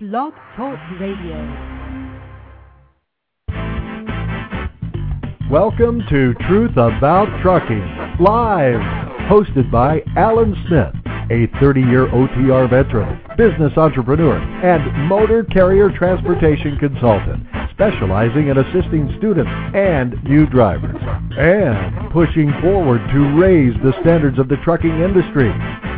Blog Talk Radio. Welcome to Truth About Trucking, live, hosted by Allen Smith, a 30-year OTR veteran, business entrepreneur, and motor carrier transportation consultant, specializing in assisting students and new drivers, and pushing forward to raise the standards of the trucking industry.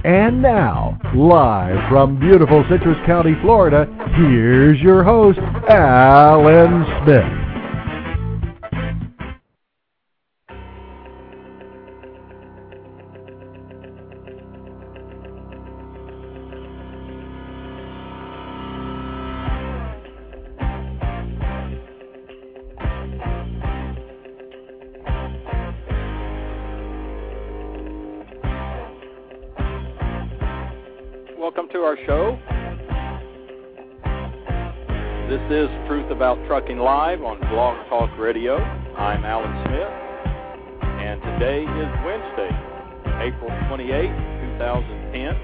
And now, live from beautiful Citrus County, Florida, here's your host, Allen Smith. Trucking Live on Blog Talk Radio. I'm Allen Smith, and today is Wednesday, April 28, 2010.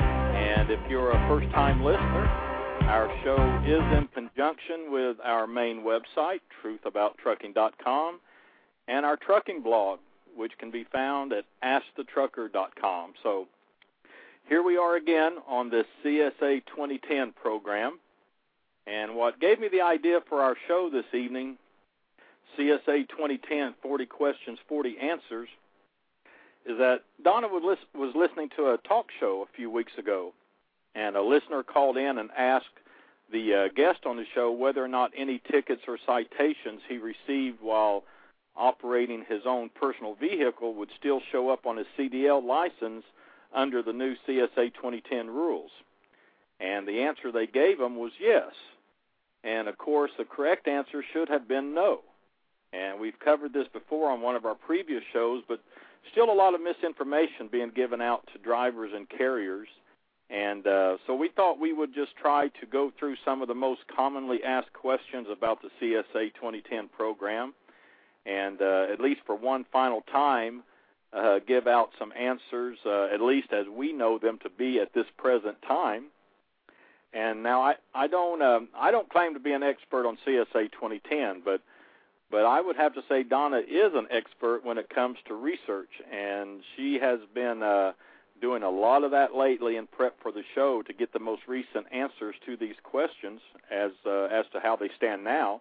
And if you're a first time listener, our show is in conjunction with our main website, truthabouttrucking.com, and our trucking blog, which can be found at askthetrucker.com. So here we are again on this CSA 2010 program. And what gave me the idea for our show this evening, CSA 2010 40 Questions, 40 Answers, is that Donna was listening to a talk show a few weeks ago, and a listener called in and asked the uh, guest on the show whether or not any tickets or citations he received while operating his own personal vehicle would still show up on his CDL license under the new CSA 2010 rules? And the answer they gave him was yes. And of course, the correct answer should have been no. And we've covered this before on one of our previous shows, but still a lot of misinformation being given out to drivers and carriers. And uh, so we thought we would just try to go through some of the most commonly asked questions about the CSA 2010 program. And uh, at least for one final time, uh, give out some answers, uh, at least as we know them to be at this present time. And now I I don't um, I don't claim to be an expert on CSA 2010, but but I would have to say Donna is an expert when it comes to research, and she has been uh, doing a lot of that lately in prep for the show to get the most recent answers to these questions as uh, as to how they stand now.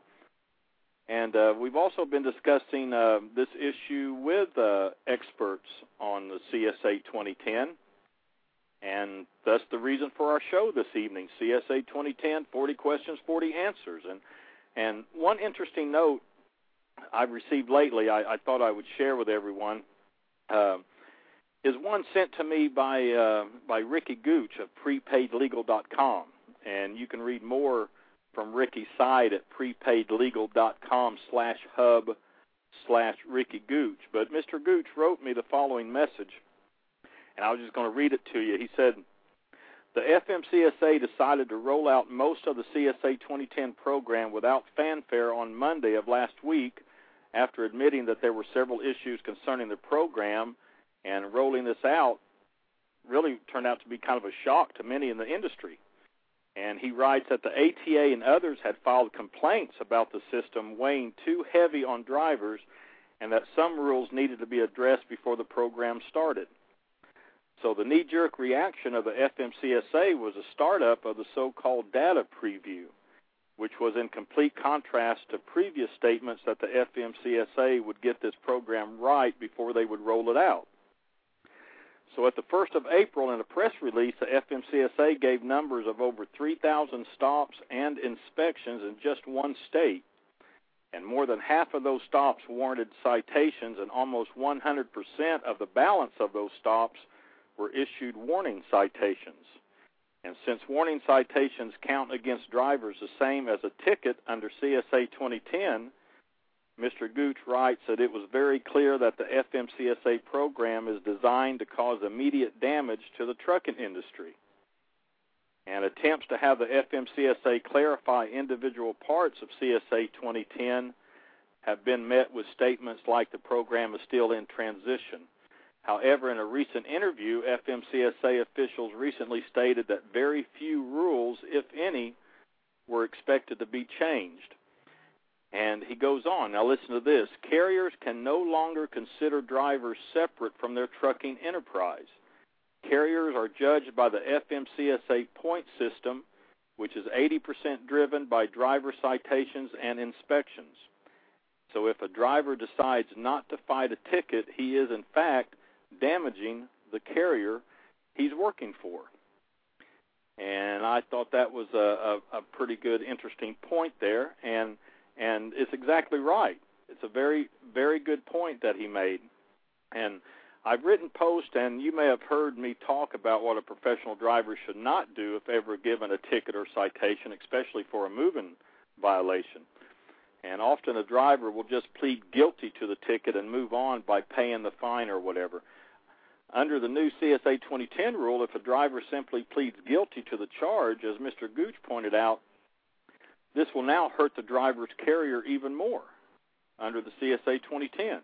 And uh, we've also been discussing uh, this issue with uh, experts on the CSA 2010, and thus the reason for our show this evening: CSA 2010, 40 questions, 40 answers. And and one interesting note I've received lately, I, I thought I would share with everyone, uh, is one sent to me by uh, by Ricky Gooch of PrepaidLegal.com, and you can read more from Ricky's side at prepaidlegal.com slash hub slash Ricky Gooch. But Mr. Gooch wrote me the following message, and I was just going to read it to you. He said, the FMCSA decided to roll out most of the CSA 2010 program without fanfare on Monday of last week after admitting that there were several issues concerning the program, and rolling this out really turned out to be kind of a shock to many in the industry. And he writes that the ATA and others had filed complaints about the system weighing too heavy on drivers and that some rules needed to be addressed before the program started. So the knee jerk reaction of the FMCSA was a startup of the so called data preview, which was in complete contrast to previous statements that the FMCSA would get this program right before they would roll it out. So at the 1st of April, in a press release, the FMCSA gave numbers of over 3,000 stops and inspections in just one state. And more than half of those stops warranted citations, and almost 100% of the balance of those stops were issued warning citations. And since warning citations count against drivers the same as a ticket under CSA 2010, Mr. Gooch writes that it was very clear that the FMCSA program is designed to cause immediate damage to the trucking industry. And attempts to have the FMCSA clarify individual parts of CSA 2010 have been met with statements like the program is still in transition. However, in a recent interview, FMCSA officials recently stated that very few rules, if any, were expected to be changed. And he goes on. Now, listen to this carriers can no longer consider drivers separate from their trucking enterprise. Carriers are judged by the FMCSA point system, which is 80% driven by driver citations and inspections. So if a driver decides not to fight a ticket, he is in fact damaging the carrier he's working for. And I thought that was a, a, a pretty good, interesting point there, and and it's exactly right. It's a very, very good point that he made. And I've written posts, and you may have heard me talk about what a professional driver should not do if ever given a ticket or citation, especially for a moving violation. And often a driver will just plead guilty to the ticket and move on by paying the fine or whatever. Under the new CSA 2010 rule, if a driver simply pleads guilty to the charge, as Mr. Gooch pointed out, this will now hurt the driver's carrier even more under the CSA 2010,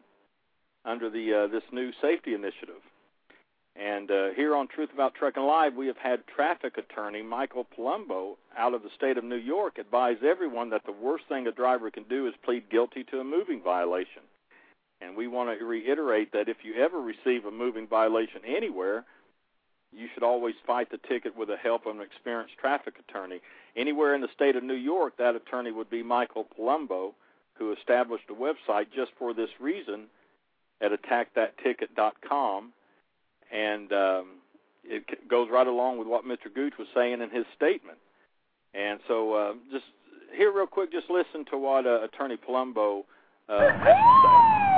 under the uh, this new safety initiative. And uh, here on Truth About Trucking Live, we have had traffic attorney Michael Palumbo out of the state of New York advise everyone that the worst thing a driver can do is plead guilty to a moving violation. And we want to reiterate that if you ever receive a moving violation anywhere, you should always fight the ticket with the help of an experienced traffic attorney. Anywhere in the state of New York, that attorney would be Michael Palumbo, who established a website just for this reason at attackthatticket.com and um, it goes right along with what Mr. Gooch was saying in his statement. And so, uh, just here, real quick, just listen to what uh, Attorney Palumbo uh.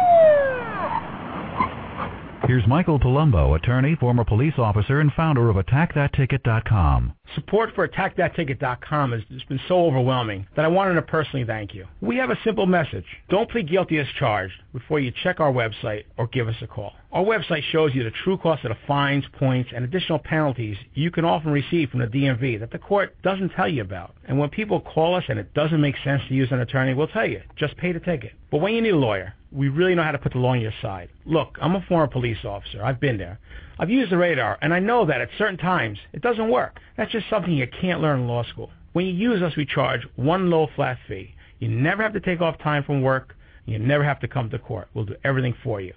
Here's Michael Palumbo, attorney, former police officer, and founder of AttackThatTicket.com. Support for AttackThatTicket.com has been so overwhelming that I wanted to personally thank you. We have a simple message. Don't plead guilty as charged before you check our website or give us a call. Our website shows you the true cost of the fines, points, and additional penalties you can often receive from the DMV that the court doesn't tell you about. And when people call us and it doesn't make sense to use an attorney, we'll tell you, just pay the ticket. But when you need a lawyer, we really know how to put the law on your side. Look, I'm a former police officer. I've been there. I've used the radar, and I know that at certain times it doesn't work. That's just something you can't learn in law school. When you use us, we charge one low flat fee. You never have to take off time from work. You never have to come to court. We'll do everything for you.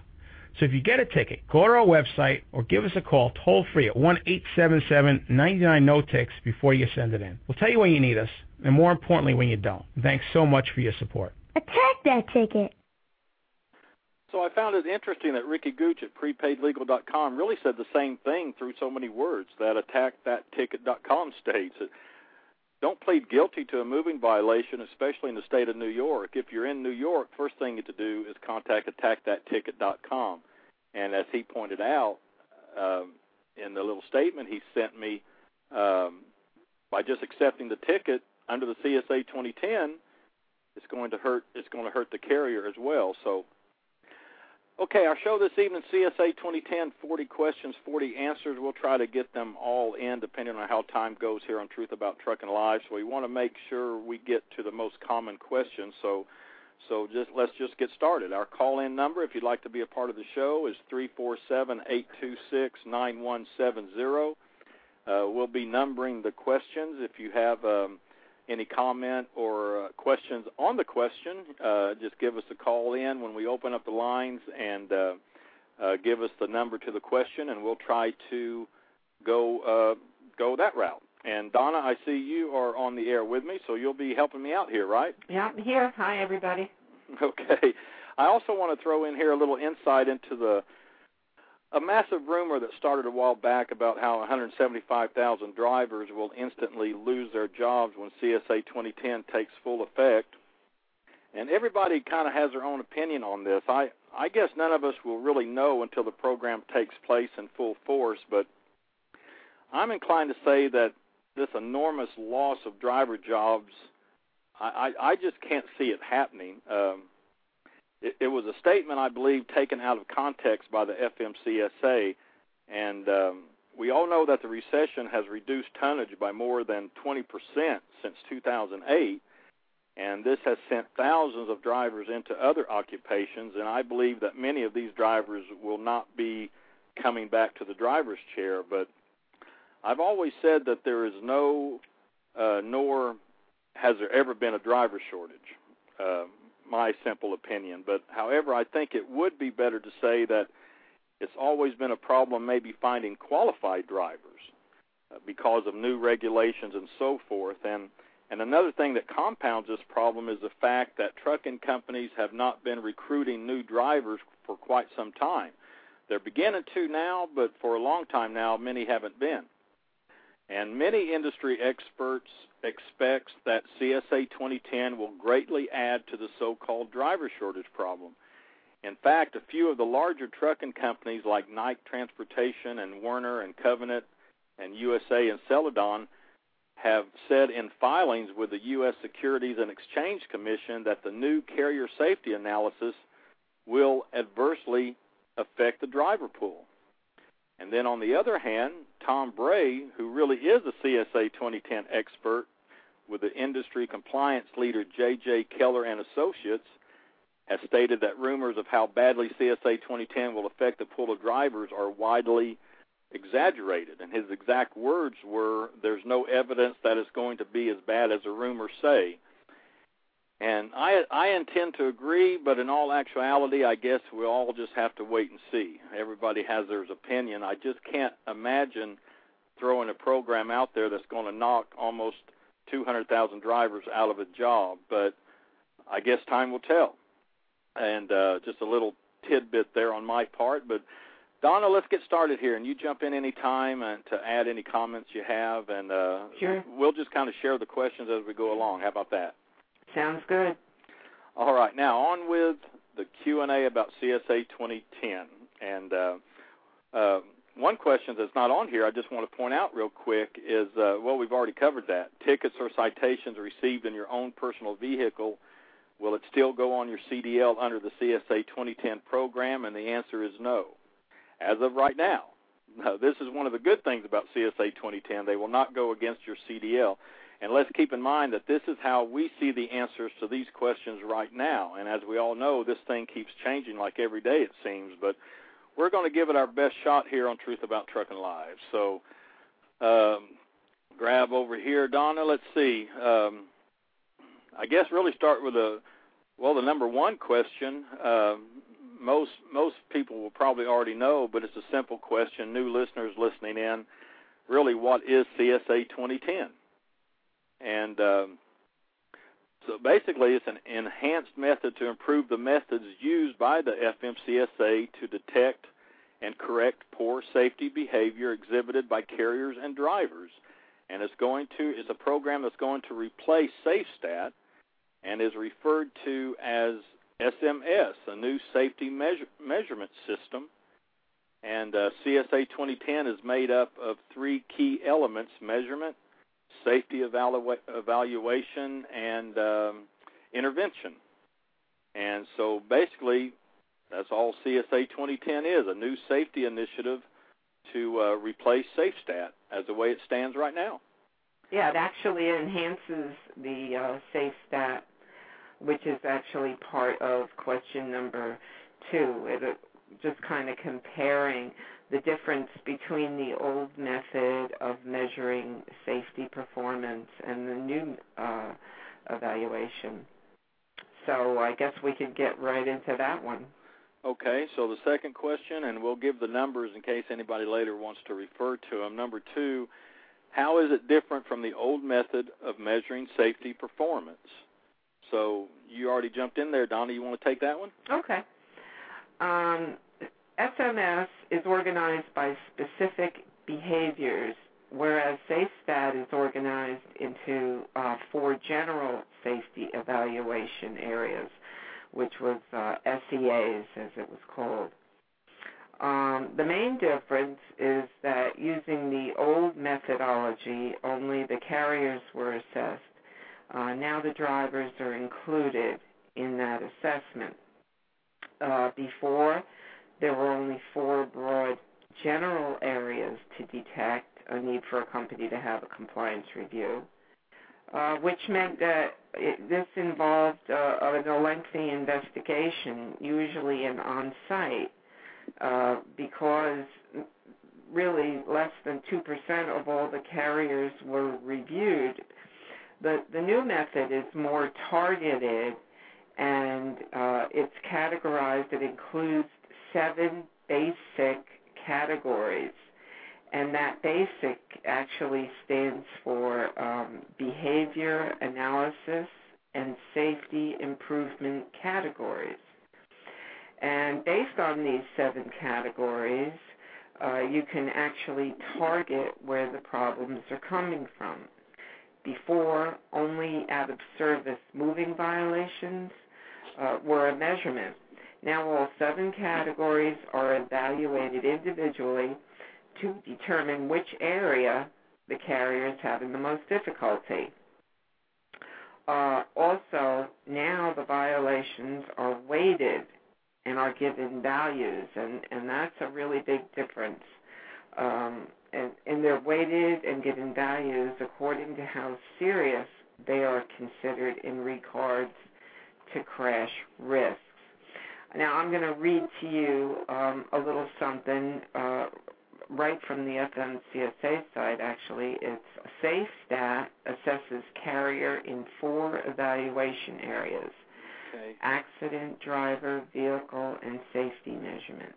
So if you get a ticket, go to our website or give us a call toll free at one eight seven seven ninety nine no ticks before you send it in. We'll tell you when you need us, and more importantly, when you don't. Thanks so much for your support. Attack that ticket. So I found it interesting that Ricky Gooch at prepaidlegal.com really said the same thing through so many words that attackthatticket.com states. Don't plead guilty to a moving violation, especially in the state of New York. If you're in New York, first thing you to do is contact attackthatticket.com. And as he pointed out um, in the little statement he sent me, um, by just accepting the ticket under the CSA 2010, it's going to hurt. It's going to hurt the carrier as well. So Okay, our show this evening, CSA 2010, 40 questions, 40 answers. We'll try to get them all in depending on how time goes here on Truth About Trucking Live. So we want to make sure we get to the most common questions. So so just let's just get started. Our call-in number, if you'd like to be a part of the show, is 347-826-9170. Uh, we'll be numbering the questions. If you have um, any comment or uh, questions on the question, uh, just give us a call in when we open up the lines and uh, uh, give us the number to the question, and we'll try to go uh, go that route. And Donna, I see you are on the air with me, so you'll be helping me out here, right? Yeah, I'm here. Hi, everybody. Okay. I also want to throw in here a little insight into the a massive rumor that started a while back about how 175,000 drivers will instantly lose their jobs when CSA 2010 takes full effect. And everybody kind of has their own opinion on this. I I guess none of us will really know until the program takes place in full force, but I'm inclined to say that this enormous loss of driver jobs, I, I, just can't see it happening. Um, it, it was a statement, I believe, taken out of context by the FMCSA, and um, we all know that the recession has reduced tonnage by more than 20% since 2008, and this has sent thousands of drivers into other occupations, and I believe that many of these drivers will not be coming back to the driver's chair, but I've always said that there is no, uh, nor has there ever been a driver shortage. Uh, my simple opinion. But however, I think it would be better to say that it's always been a problem maybe finding qualified drivers uh, because of new regulations and so forth. And and another thing that compounds this problem is the fact that trucking companies have not been recruiting new drivers for quite some time. They're beginning to now, but for a long time now, many haven't been. And many industry experts expects that CSA 2010 will greatly add to the so-called driver shortage problem. In fact, a few of the larger trucking companies like Knight Transportation and Werner and Covenant and USA and Celadon have said in filings with the U.S. Securities and Exchange Commission that the new carrier safety analysis will adversely affect the driver pool. And then on the other hand, Tom Bray, who really is a CSA 2010 expert with the industry compliance leader J.J. Keller and Associates, has stated that rumors of how badly CSA 2010 will affect the pool of drivers are widely exaggerated. And his exact words were, "There's no evidence that it's going to be as bad as the rumors say." And I I intend to agree, but in all actuality, I guess we all just have to wait and see. Everybody has their opinion. I just can't imagine throwing a program out there that's going to knock almost 200,000 drivers out of a job. But I guess time will tell. And uh, just a little tidbit there on my part. But Donna, let's get started here, and you jump in any time and to add any comments you have, and uh, sure. we'll just kind of share the questions as we go along. How about that? Sounds good. All right, now on with the Q and A about CSA 2010, and uh, uh, one question that's not on here, I just want to point out real quick is uh, well, we've already covered that. Tickets or citations received in your own personal vehicle, will it still go on your CDL under the CSA 2010 program? And the answer is no. As of right now, now this is one of the good things about CSA 2010. They will not go against your CDL. And let's keep in mind that this is how we see the answers to these questions right now. And as we all know, this thing keeps changing like every day, it seems. But we're going to give it our best shot here on Truth About Trucking Live. So um, grab over here, Donna. Let's see. Um, I guess really start with a well, the number one question. Uh, most most people will probably already know, but it's a simple question. New listeners listening in, really, what is CSA 2010? And um, so basically, it's an enhanced method to improve the methods used by the FMCSA to detect and correct poor safety behavior exhibited by carriers and drivers. And it's going to it's a program that's going to replace SafeStat and is referred to as SMS, a new safety measure, measurement system. And uh, CSA 2010 is made up of three key elements: measurement, safety evalu- evaluation, and um, intervention. And so basically, that's all CSA 2010 is a new safety initiative to uh, replace SafeStat as the way it stands right now. Yeah, it actually enhances the uh, SafeStat, which is actually part of question number two. It uh, just kind of comparing the difference between the old method of measuring safety performance and the new uh, evaluation. So I guess we could get right into that one. Okay, so the second question, and we'll give the numbers in case anybody later wants to refer to them. Number two, how is it different from the old method of measuring safety performance? So you already jumped in there, Donna. You want to take that one? Okay. Um, SMS is organized by specific behaviors, whereas SafeStat is organized into uh, four general safety evaluation areas, which was uh, SEAs, as it was called. Um, the main difference is that using the old methodology, only the carriers were assessed. Uh, now the drivers are included in that assessment. Uh, before, there were only four broad general areas to detect a need for a company to have a compliance review, uh, which meant that it, this involved uh, a lengthy investigation, usually an on-site. uh, because really less than 2% of all the carriers were reviewed. The, the new method is more targeted and uh, it's categorized, it includes seven basic categories. And that basic actually stands for um, behavior analysis and safety improvement categories. And based on these seven categories, uh, you can actually target where the problems are coming from. Before, only out of service moving violations uh, were a measurement. Now all seven categories are evaluated individually to determine which area the carrier is having the most difficulty. Uh, also, now the violations are weighted and are given values, and, and that's a really big difference. Um, and, and they're weighted and given values according to how serious they are considered in regards to crash risks. Now, I'm going to read to you um, a little something uh, right from the FMCSA site, actually. It's a SafeStat assesses carrier in four evaluation areas Okay. accident, driver, vehicle, and safety measurement.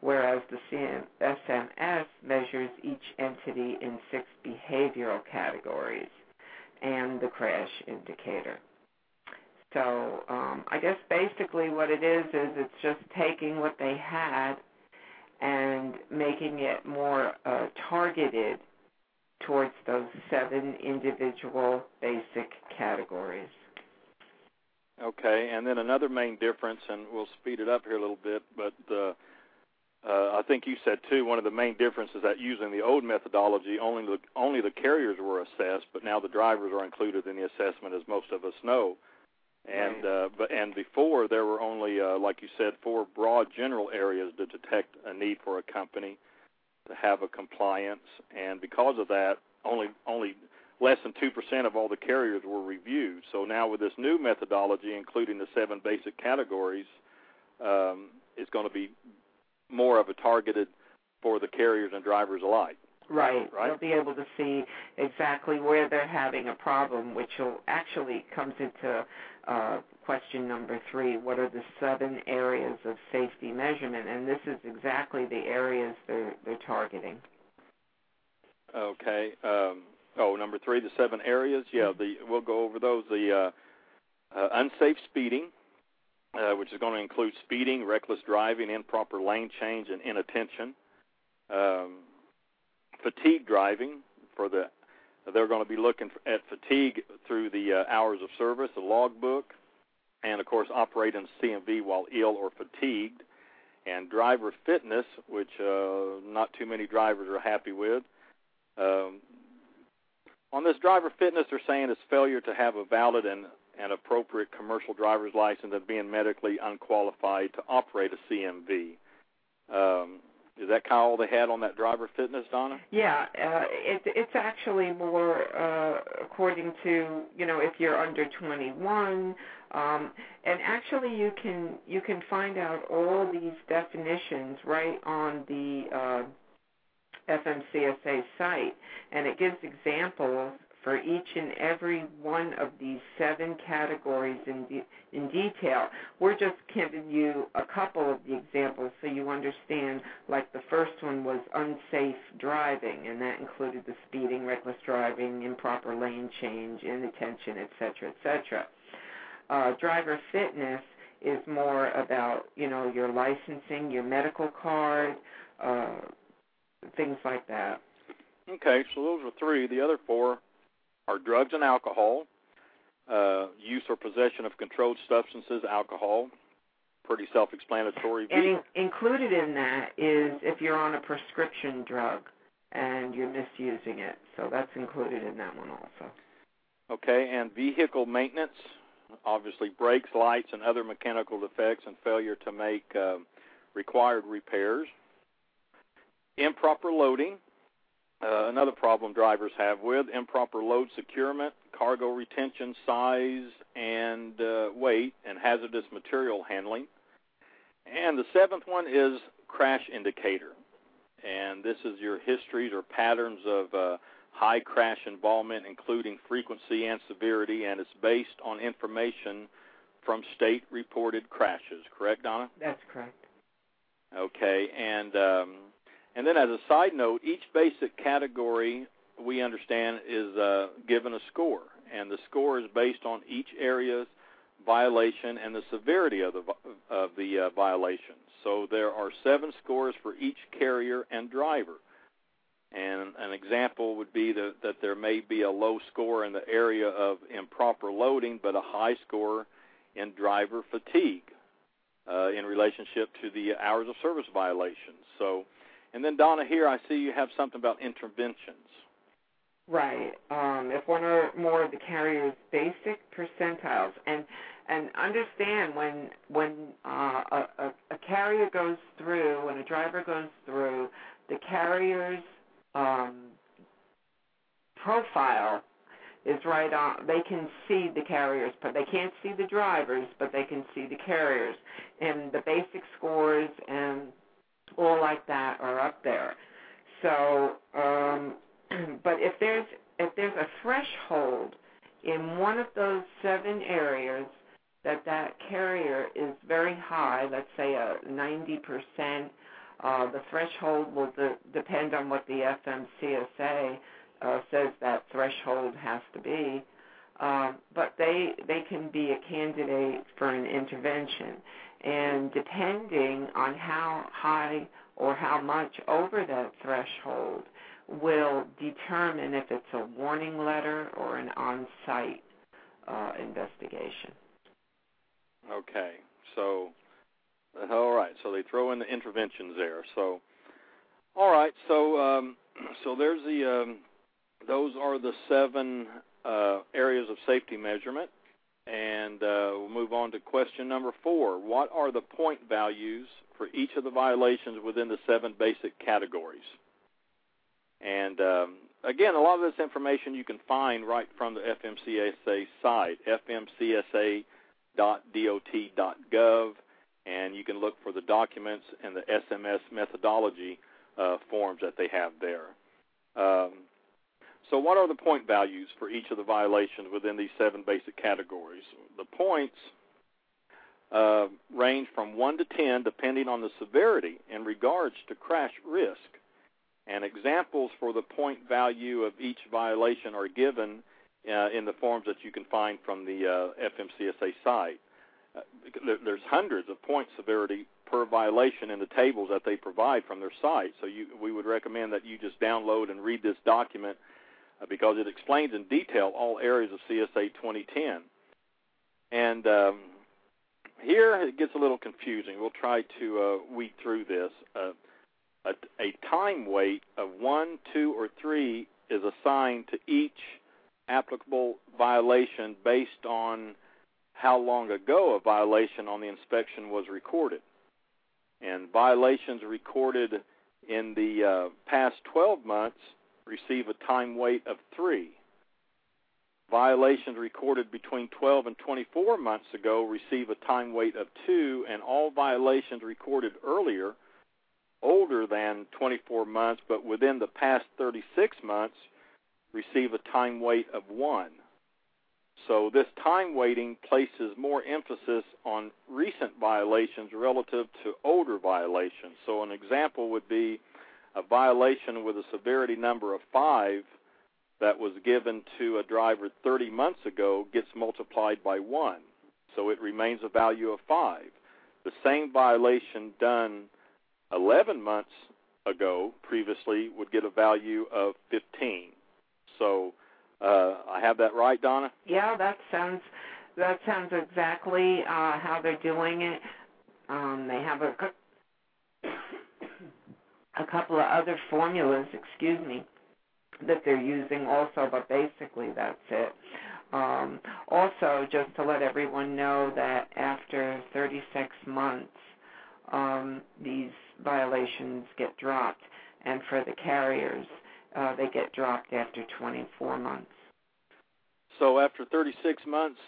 Whereas the CM- SMS measures each entity in six behavioral categories and the crash indicator. So um, I guess basically what it is is it's just taking what they had and making it more uh, targeted towards those seven individual basic categories. Okay, and then another main difference, and we'll speed it up here a little bit, but uh, uh, I think you said too one of the main differences that using the old methodology, only the only the carriers were assessed, but now the drivers are included in the assessment, as most of us know. And Right. uh, but and before there were only, uh, like you said, four broad general areas to detect a need for a company to have a compliance, and because of that, only only less than 2% of all the carriers were reviewed. So now with this new methodology, including the seven basic categories, um, it's going to be more of a targeted for the carriers and drivers alike. Right. Right. They'll be able to see exactly where they're having a problem, which will actually comes into uh, question number three. What are the seven areas of safety measurement? And this is exactly the areas they're they're targeting. Okay. Um, oh, number three, the seven areas. Yeah, the we'll go over those. The uh, uh, unsafe speeding, uh, which is going to include speeding, reckless driving, improper lane change, and inattention. Um, fatigue driving for the they're going to be looking at fatigue through the uh, hours of service, the logbook, and of course operating CMV while ill or fatigued, and driver fitness, which uh, not too many drivers are happy with. Um, on this driver fitness, they're saying it's failure to have a valid and, and appropriate commercial driver's license and being medically unqualified to operate a CMV. Is that kind of all they had on that driver fitness, Donna? Yeah, uh, it, it's actually more uh, according to you know if you're under 21, um, and actually you can you can find out all these definitions right on the uh, FMCSA site, and it gives examples for each and every one of these seven categories in de- in detail. We're just giving you a couple of the examples so you understand. Like the first one was unsafe driving, and that included the speeding, reckless driving, improper lane change, inattention, etc., etc. Uh, driver fitness is more about you know your licensing, your medical card, uh, things like that. Okay, so those are three. The other four are drugs and alcohol, uh, use or possession of controlled substances, alcohol. Pretty self-explanatory. And in, included in that is if you're on a prescription drug and you're misusing it. So that's included in that one also. Okay, and vehicle maintenance, obviously brakes, lights, and other mechanical defects and failure to make uh, required repairs. Improper loading, uh, another problem drivers have with improper load securement, cargo retention, size and uh, weight, and hazardous material handling. And the seventh one is crash indicator. And this is your histories or patterns of uh, high crash involvement, including frequency and severity, and it's based on information from state reported crashes. Correct, Donna? That's correct. Okay, and um, and then as a side note, each basic category we understand is uh, given a score, and the score is based on each area's violation and the severity of the of the uh, violation. So there are seven scores for each carrier and driver. And an example would be that, that there may be a low score in the area of improper loading, but a high score in driver fatigue uh, in relationship to the hours of service violations. So, and then Donna, here I see you have something about interventions. Right. Um, if one or more of the carrier's basic percentiles, and and understand when when uh, a, a, a carrier goes through, when a driver goes through, the carrier's um, profile is right on. They can see the carriers, but they can't see the drivers, but they can see the carriers, and the basic scores and all like that are up there. So, um, but if there's if there's a threshold in one of those seven areas that that carrier is very high, let's say a 90%, uh, the threshold will de- depend on what the FMCSA uh, says that threshold has to be. Uh, but they they can be a candidate for an intervention, and depending on how high or how much over that threshold will determine if it's a warning letter or an on-site uh, investigation. Okay, so all right, so they throw in the interventions there. So, all right, so um, so there's the um, those are the seven uh, areas of safety measurement, and uh, we'll move on to question number four. What are the point values for each of the violations within the seven basic categories? And um, again, a lot of this information you can find right from the FMCSA site, fmcsa.dot.gov, and you can look for the documents and the SMS methodology uh, forms that they have there. Um, so, what are the point values for each of the violations within these seven basic categories? The points uh, range from 1 to 10 depending on the severity in regards to crash risk. And examples for the point value of each violation are given uh, in the forms that you can find from the uh, FMCSA site. Uh, there's hundreds of point severity per violation in the tables that they provide from their site. So you, we would recommend that you just download and read this document because it explains in detail all areas of CSA 2010. And um, here it gets a little confusing. We'll try to uh, weed through this. Uh, a, a time weight of one, two, or three is assigned to each applicable violation based on how long ago a violation on the inspection was recorded. And violations recorded in the uh, past 12 months receive a time weight of 3. Violations recorded between 12 and 24 months ago receive a time weight of 2, and all violations recorded earlier older than 24 months but within the past 36 months receive a time weight of 1. So this time weighting places more emphasis on recent violations relative to older violations. So an example would be a violation with a severity number of 5 that was given to a driver 30 months ago gets multiplied by 1. So it remains a value of 5. The same violation done 11 months ago previously would get a value of 15. So uh, I have that right, Donna? Yeah, that sounds that sounds exactly uh, how they're doing it. Um, they have a a couple of other formulas, excuse me, that they're using also, but basically that's it. Um, also, just to let everyone know that after 36 months, um, these violations get dropped, and for the carriers, uh, they get dropped after 24 months. So after 36 months,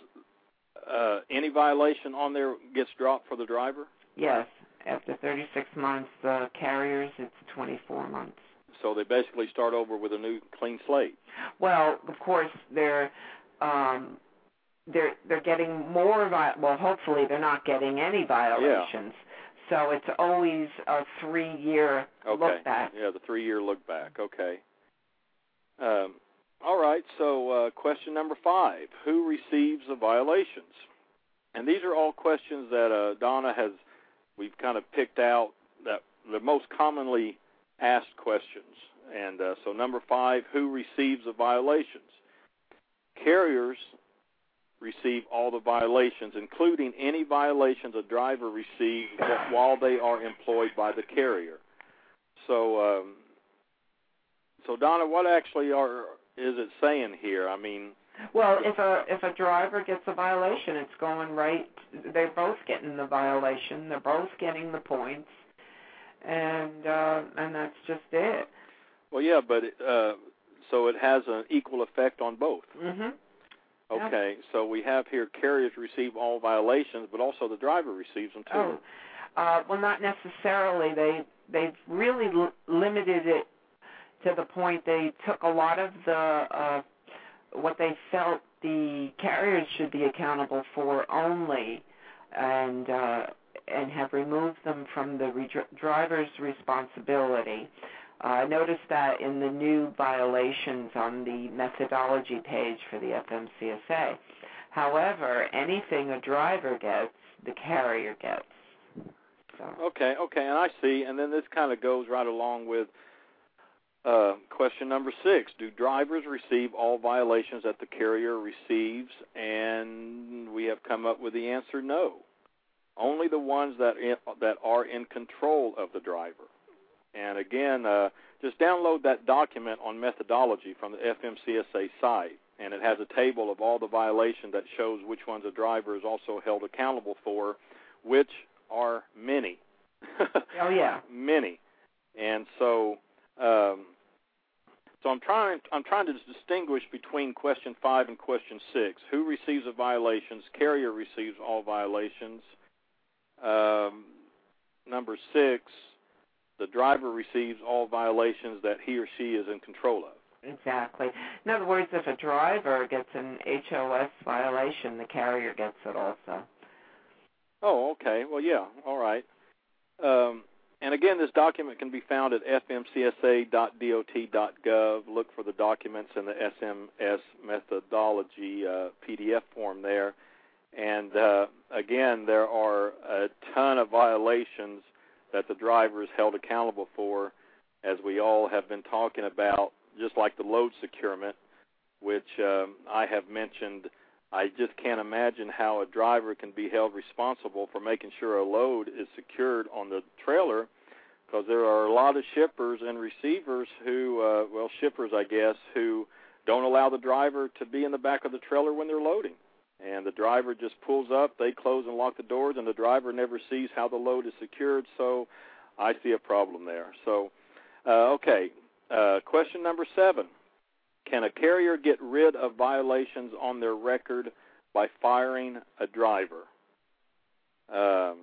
uh, any violation on there gets dropped for the driver? Yes, after 36 months. The carriers, it's 24 months. So they basically start over with a new clean slate. Well, of course, they're um, they're they're getting more. Vi- well, hopefully, they're not getting any violations. Yeah. So it's always a three-year Okay. look back. Yeah, the three-year look back. Okay. Um, all right. So uh, question number five: Who receives the violations? And these are all questions that uh, Donna has. We've kind of picked out that the most commonly asked questions. And uh, so number five: Who receives the violations? Carriers receive all the violations, including any violations a driver receives while they are employed by the carrier. So, um, so Donna, what actually are is it saying here? I mean, Well, if a if a driver gets a violation, it's going right. They're both getting the violation. They're both getting the points, and uh, and that's just it. well, yeah, but it, uh, so it has an equal effect on both. Mhm. Yeah. Okay, so we have here carriers receive all violations, but also the driver receives them too. Oh, uh, well, not necessarily. They they've really l- limited it to the point they took a lot of the uh, what they felt the carriers should be accountable for only, and uh, and have removed them from the re- driver's responsibility. Uh, I noticed that in the new violations on the methodology page for the FMCSA. However, anything a driver gets, the carrier gets. So. Okay, okay, and I see. And then this kind of goes right along with uh, question number six: Do drivers receive all violations that the carrier receives? And we have come up with the answer: no. Only the ones that in, that are in control of the driver. And again, uh, just download that document on methodology from the FMCSA site, and it has a table of all the violations that shows which ones a driver is also held accountable for, which are many. Oh yeah. many. And so, um, so I'm trying. I'm trying to distinguish between question five and question six. Who receives the violations? Carrier receives all violations. Um, number six, the driver receives all violations that he or she is in control of. Exactly. In other words, if a driver gets an HOS violation, the carrier gets it also. Oh, okay. Well, yeah. All right. Um, and again, this document can be found at fmcsa.dot.gov. Look for the documents in the SMS methodology uh, PDF form there. And uh, again, there are a ton of violations that the driver is held accountable for, as we all have been talking about, just like the load securement, which um, I have mentioned. I just can't imagine how a driver can be held responsible for making sure a load is secured on the trailer because there are a lot of shippers and receivers who, uh, well, shippers, I guess, who don't allow the driver to be in the back of the trailer when they're loading. And the driver just pulls up, they close and lock the doors, and the driver never sees how the load is secured. So I see a problem there. So, uh, okay, uh, question number seven. Can a carrier get rid of violations on their record by firing a driver? Um,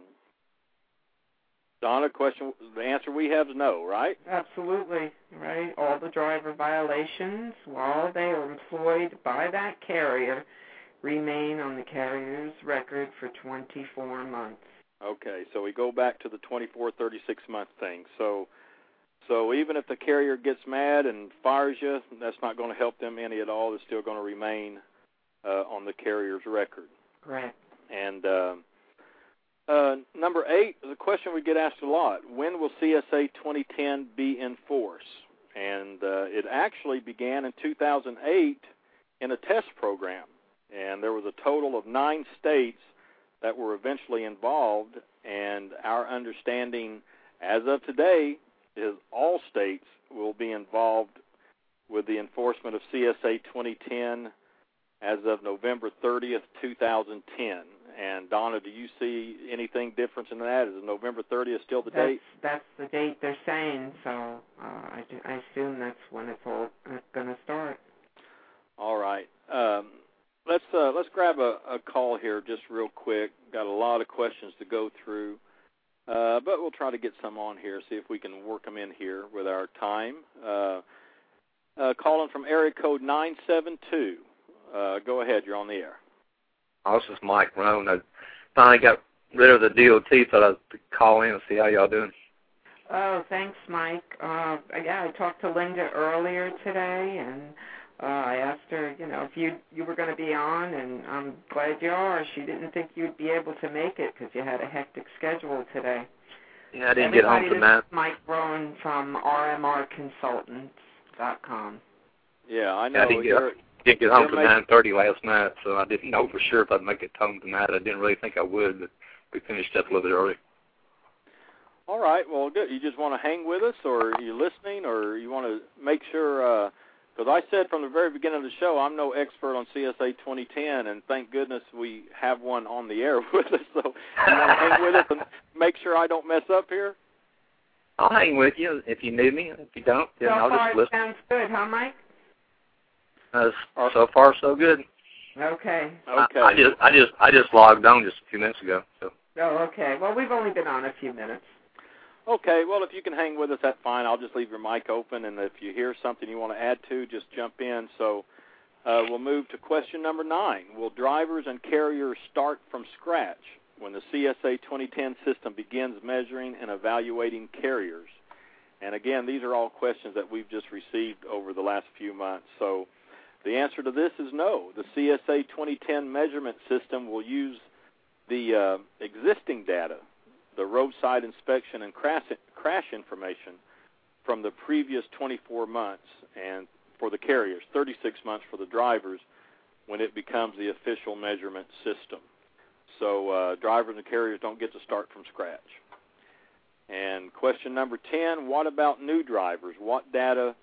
Donna, question. The answer we have is no, right? Absolutely, right? All the driver violations, while they are employed by that carrier, remain on the carrier's record for 24 months. Okay, so we go back to the 24, 36 month thing. So, so even if the carrier gets mad and fires you, that's not going to help them any at all. They're still going to remain uh, on the carrier's record. Correct. And uh, uh, number eight is a question we get asked a lot: When will CSA 2010 be in force? And uh, it actually began in 2008 in a test program, and there was a total of nine states that were eventually involved. And our understanding, as of today, is all states will be involved with the enforcement of CSA 2010 as of November 30th, 2010. And Donna, do you see anything different in that? Is November 30th still the That's, date? that's the date they're saying, so uh, I, I assume that's when it's all going to start. All right. Um, let's uh, let's grab a, a call here just real quick. Got a lot of questions to go through. Uh, but we'll try to get some on here, see if we can work them in here with our time. Uh, uh, calling from area code 972. Uh, go ahead, you're on the air. Oh, this is Mike Roan. I finally got rid of the DOT, thought I'd call in and see how y'all doing. Oh, thanks, Mike. Uh, yeah, I talked to Linda earlier today, and uh, I asked her, you know, if you you were going to be on, and I'm glad you are. She didn't think you'd be able to make it because you had a hectic schedule today. Yeah, I didn't Everybody, get home from that. Mike Rowan from RMRconsultants.com. Yeah, I Yeah, I know. didn't get- Didn't get home You're nine thirty last night, so I didn't know for sure if I'd make it home tonight. I didn't really think I would, but we finished up a little bit early. all right, well, good. You just want to hang with us, or are you listening, or you want to make sure? Uh, Because I said from the very beginning of the show, I'm no expert on CSA 2010, and thank goodness we have one on the air with us. So you want to hang with us and make sure I don't mess up here? I'll hang with you if you need me. If you don't, then so I'll far, just it listen. sounds good, huh, Mike? Uh, so far, so good. Okay. Okay. I, I just, I just, I just logged on just a few minutes ago. So Oh, okay. Well, we've only been on a few minutes. Okay, well, if you can hang with us, that's fine. I'll just leave your mic open, and if you hear something you want to add to, just jump in. So uh, we'll move to question number nine. Will drivers and carriers start from scratch when the CSA 2010 system begins measuring and evaluating carriers? And again, these are all questions that we've just received over the last few months. So the answer to this is no. The CSA 2010 measurement system will use the uh, existing data the roadside inspection and crash, crash information from the previous 24 months and for the carriers, 36 months for the drivers when it becomes the official measurement system. So uh, drivers and carriers don't get to start from scratch. And question number 10, what about new drivers? What data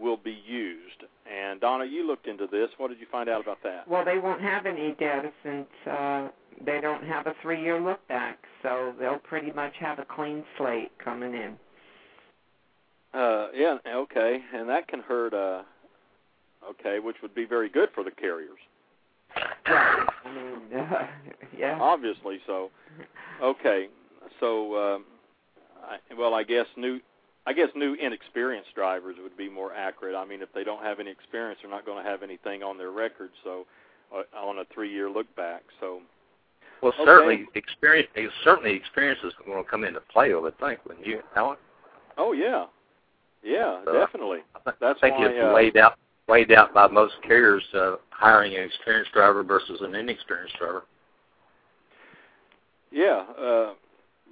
will be used? And Donna, you looked into this. What did you find out about that? Well, they won't have any data since uh, they don't have a three-year look back, so they'll pretty much have a clean slate coming in. Uh, yeah, okay, and that can hurt. Uh, okay, which would be very good for the carriers, Right. I mean, uh, yeah. obviously. So, okay, so um, I, well, I guess new, I guess new inexperienced drivers would be more accurate. I mean, if they don't have any experience, they're not going to have anything on their record. So, uh, on a three-year look back. So, Well, Okay. certainly experience. Certainly, experience is going to come into play. I would think, wouldn't you, Allen? oh yeah, yeah, Uh, definitely. I That's think why, it's uh, laid out laid out by most carriers uh, hiring an experienced driver versus an inexperienced driver. Yeah, uh,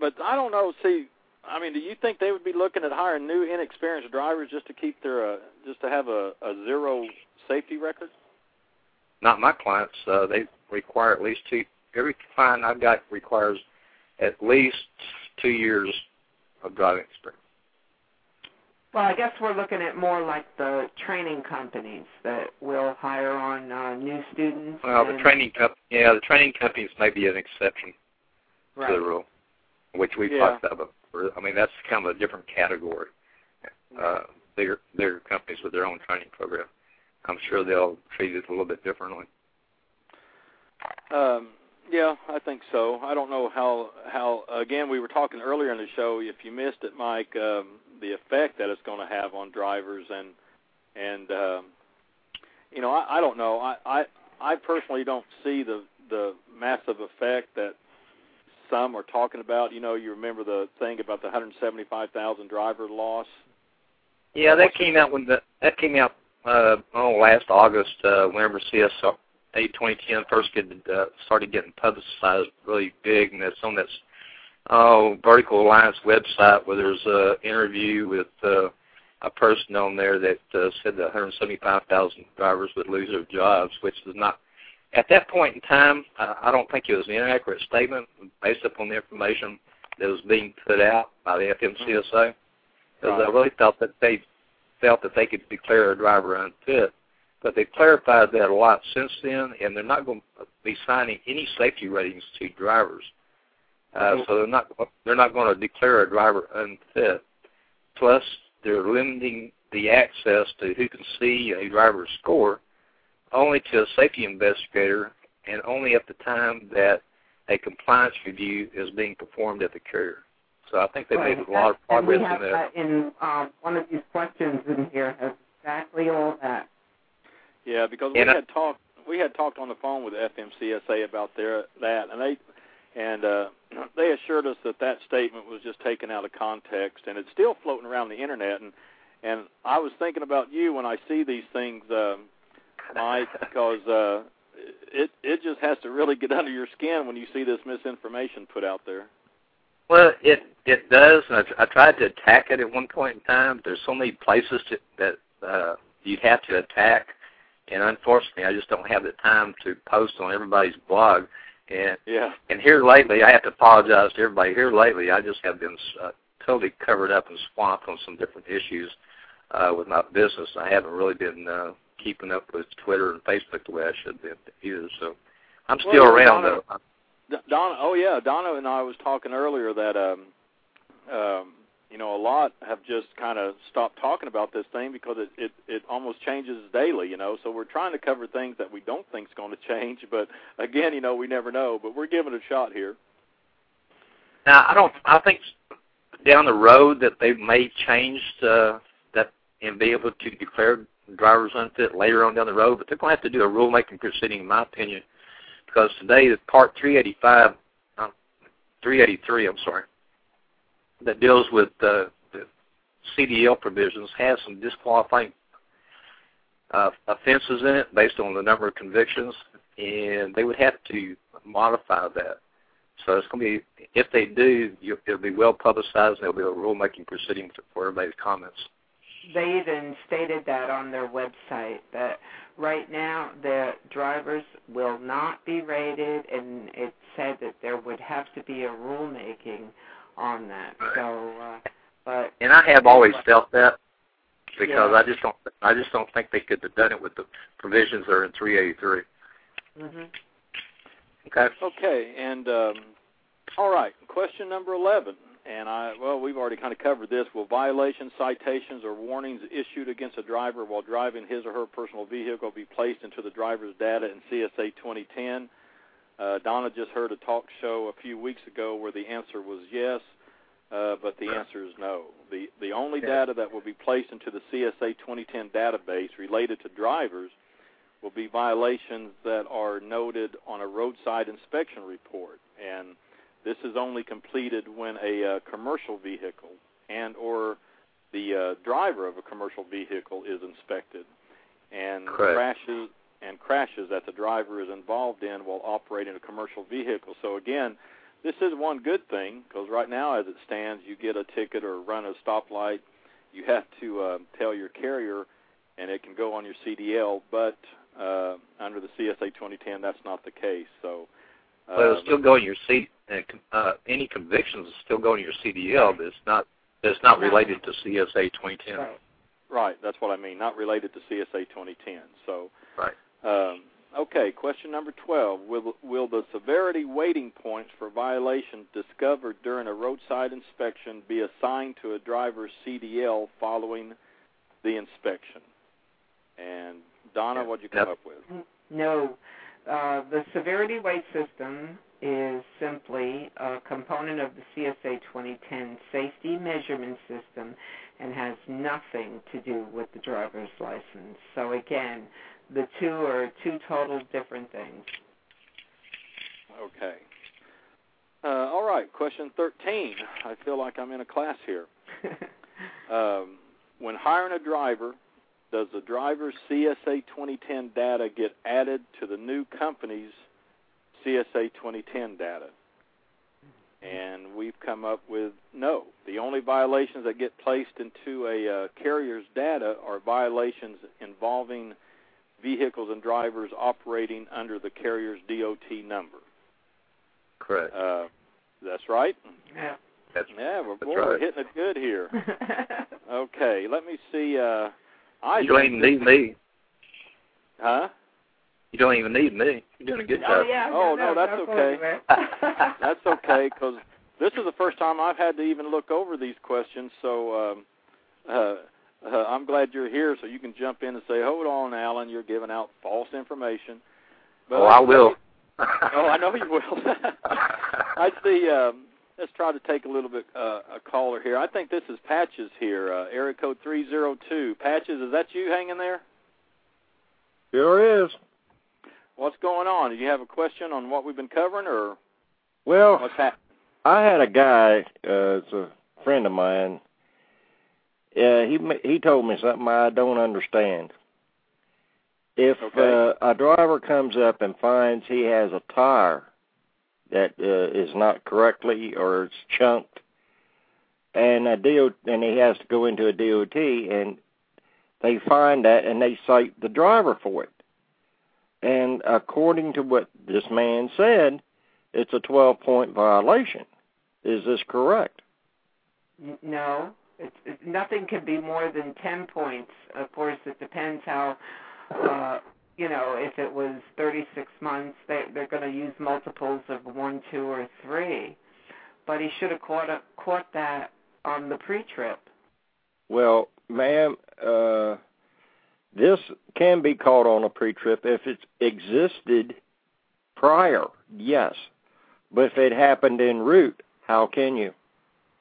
but I don't know. See, I mean, do you think they would be looking at hiring new, inexperienced drivers just to keep their, uh, just to have a, a zero safety record? Not my clients. Uh, they require at least two. Every client I've got requires at least two years of driving experience. Well, I guess we're looking at more like the training companies that will hire on uh, new students. Well, the training comp- yeah, the training companies may be an exception to the rule, which we've Yeah. talked about before. I mean, that's kind of a different category. Uh, bigger, bigger companies with their own training program. I'm sure they'll treat it a little bit differently. Um, yeah, I think so. I don't know how how. Again, we were talking earlier in the show. If you missed it, Mike, um, the effect that it's going to have on drivers and and um, you know, I, I don't know. I, I I personally don't see the the massive effect that some are talking about. You know, you remember the thing about the 175,000 driver loss. Yeah, that came out when the that came out uh oh last August uh whenever CSA 2010 first get, uh, started getting publicized really big and it's on this oh Vertical Alliance website where there's a interview with uh, a person on there that uh, said that 175,000 drivers would lose their jobs, which is not at that point in time. Uh, I don't think it was an inaccurate statement based upon the information that was being put out by the FMCSA because I really felt that they felt that they could declare a driver unfit. But they've clarified that a lot since then, and they're not going to be signing any safety ratings to drivers. Uh, so they're not they're not going to declare a driver unfit. Plus, they're limiting the access to who can see a driver's score only to a safety investigator, and only at the time that a compliance review is being performed at the carrier. So I think they right. made a lot of progress and we have in that. in um, one of these questions in here has exactly all that. Yeah, because we And I- had talked we had talked on the phone with FMCSA about their that, and they and uh, they assured us that that statement was just taken out of context, and it's still floating around the internet. And and I was thinking about you when I see these things, um, Mike, because uh, it it just has to really get under your skin when you see this misinformation put out there. Well, it it does. And I, I tried to attack it at one point in time. There's so many places to, that uh, you have to attack, and unfortunately, I just don't have the time to post on everybody's blog. And Yeah. and here lately, I have to apologize to everybody. Here lately, I just have been uh, totally covered up and swamped on some different issues uh, with my business. I haven't really been uh, keeping up with Twitter and Facebook the way I should be either. So I'm still yeah, around Donna- though. D- Donna, oh yeah, Donna and I was talking earlier that um, um, you know a lot have just kind of stopped talking about this thing because it, it it almost changes daily, you know. So we're trying to cover things that we don't think is going to change, but again, you know, we never know. But we're giving it a shot here. Now I don't. I think down the road that they may change uh, that and be able to declare drivers unfit later on down the road, but they're going to have to do a rulemaking proceeding, in my opinion, because today the Part 385, um, 383, I'm sorry, that deals with uh, the CDL provisions has some disqualifying uh, offenses in it based on the number of convictions, and they would have to modify that. So it's going to be, if they do, you, it'll be well publicized, and there'll be a rulemaking proceeding for everybody's comments. They even stated that on their website that right now the drivers will not be rated, and it said that there would have to be a rulemaking on that. So, uh, but And I have always felt that because Yeah. I just don't, I just don't think they could have done it with the provisions that are in 383. hmm Okay. Okay, and um, all right, question number eleven. And I well, we've already kind of covered this. Will violations, citations, or warnings issued against a driver while driving his or her personal vehicle be placed into the driver's data in CSA 2010? Uh, Donna just heard a talk show a few weeks ago where the answer was yes, uh, but the answer is no. The the only data that will be placed into the CSA 2010 database related to drivers will be violations that are noted on a roadside inspection report, and this is only completed when a uh, commercial vehicle and or the uh, driver of a commercial vehicle is inspected, and Correct. crashes and crashes that the driver is involved in while operating a commercial vehicle. So again, this is one good thing because right now, as it stands, you get a ticket or run a stoplight, you have to uh, tell your carrier, and it can go on your CDL. But uh, under the CSA 2010, that's not the case. So. Uh, But it'll still go in your C. Uh, uh, any convictions will still go in your CDL, but it's not. It's not related to CSA 2010. Right. Right, that's what I mean. Not related to CSA 2010. So, Right. um, okay. Question number 12: Will will the severity weighting points for violations discovered during a roadside inspection be assigned to a driver's CDL following the inspection? And Donna, Yeah. what'd you come Yep. up with? No. Uh, the severity weight system is simply a component of the CSA 2010 safety measurement system and has nothing to do with the driver's license. So again, the two are two total different things. Okay. Uh, all right. Question 13. I feel like I'm in a class here. Um, when hiring a driver, does the driver's CSA 2010 data get added to the new company's CSA 2010 data? And we've come up with no. The only violations that get placed into a uh, carrier's data are violations involving vehicles and drivers operating under the carrier's DOT number. Correct. Uh, that's right. yeah. That's, Yeah, we're, That's boy, we're hitting it good here. Okay, let me see. Uh, I you don't even need me. Huh? You don't even need me. You're doing a good job. oh job. yeah. Oh, no, that's absolutely, okay. man. That's okay because this is the first time I've had to even look over these questions. So um, uh, uh, I'm glad you're here, so you can jump in and say, "Hold on, Allen, you're giving out false information." oh, I will. oh, I know you will. I see. Um, let's try to take a little bit uh, a caller here. I think this is Patches here, uh, area code three zero two. Patches, is that you hanging there? Sure is. What's going on? Do you have a question on what we've been covering, or Well, what's happening? I had a guy, uh, it's a friend of mine. Uh, he he told me something I don't understand. If Okay. uh, a driver comes up and finds he has a tire that uh, is not correctly or it's chunked, and a DO, and he has to go into a DOT, and they find that and they cite the driver for it. And according to what this man said, it's a 12 point violation. Is this correct? No, it's, it's, nothing can be more than ten points. Of course, it depends how. Uh, you know, if it was 36 months, they, they're going to use multiples of one, two, or three. But he should have caught a, caught that on the pre-trip. Well, ma'am, uh, this can be caught on a pre-trip if it's existed prior, yes. But if it happened en route, how can you?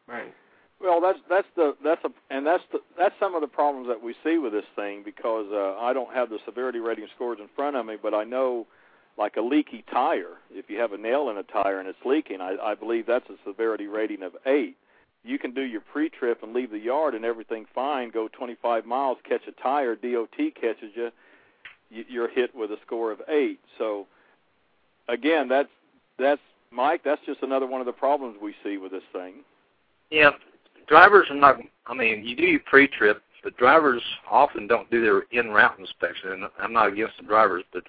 Right. Well, that's that's the that's a and that's the that's some of the problems that we see with this thing because uh, I don't have the severity rating scores in front of me, but I know like a leaky tire. If you have a nail in a tire and it's leaking, I, I believe that's a severity rating of eight. You can do your pre-trip and leave the yard and everything fine. Go 25 miles, catch a tire, DOT catches you, you you're hit with a score of eight. So again, that's that's Mike. That's just another one of the problems we see with this thing. Yeah, drivers are not. I mean, you do your pre-trip, but drivers often don't do their in-route inspection. And I'm not against the drivers, but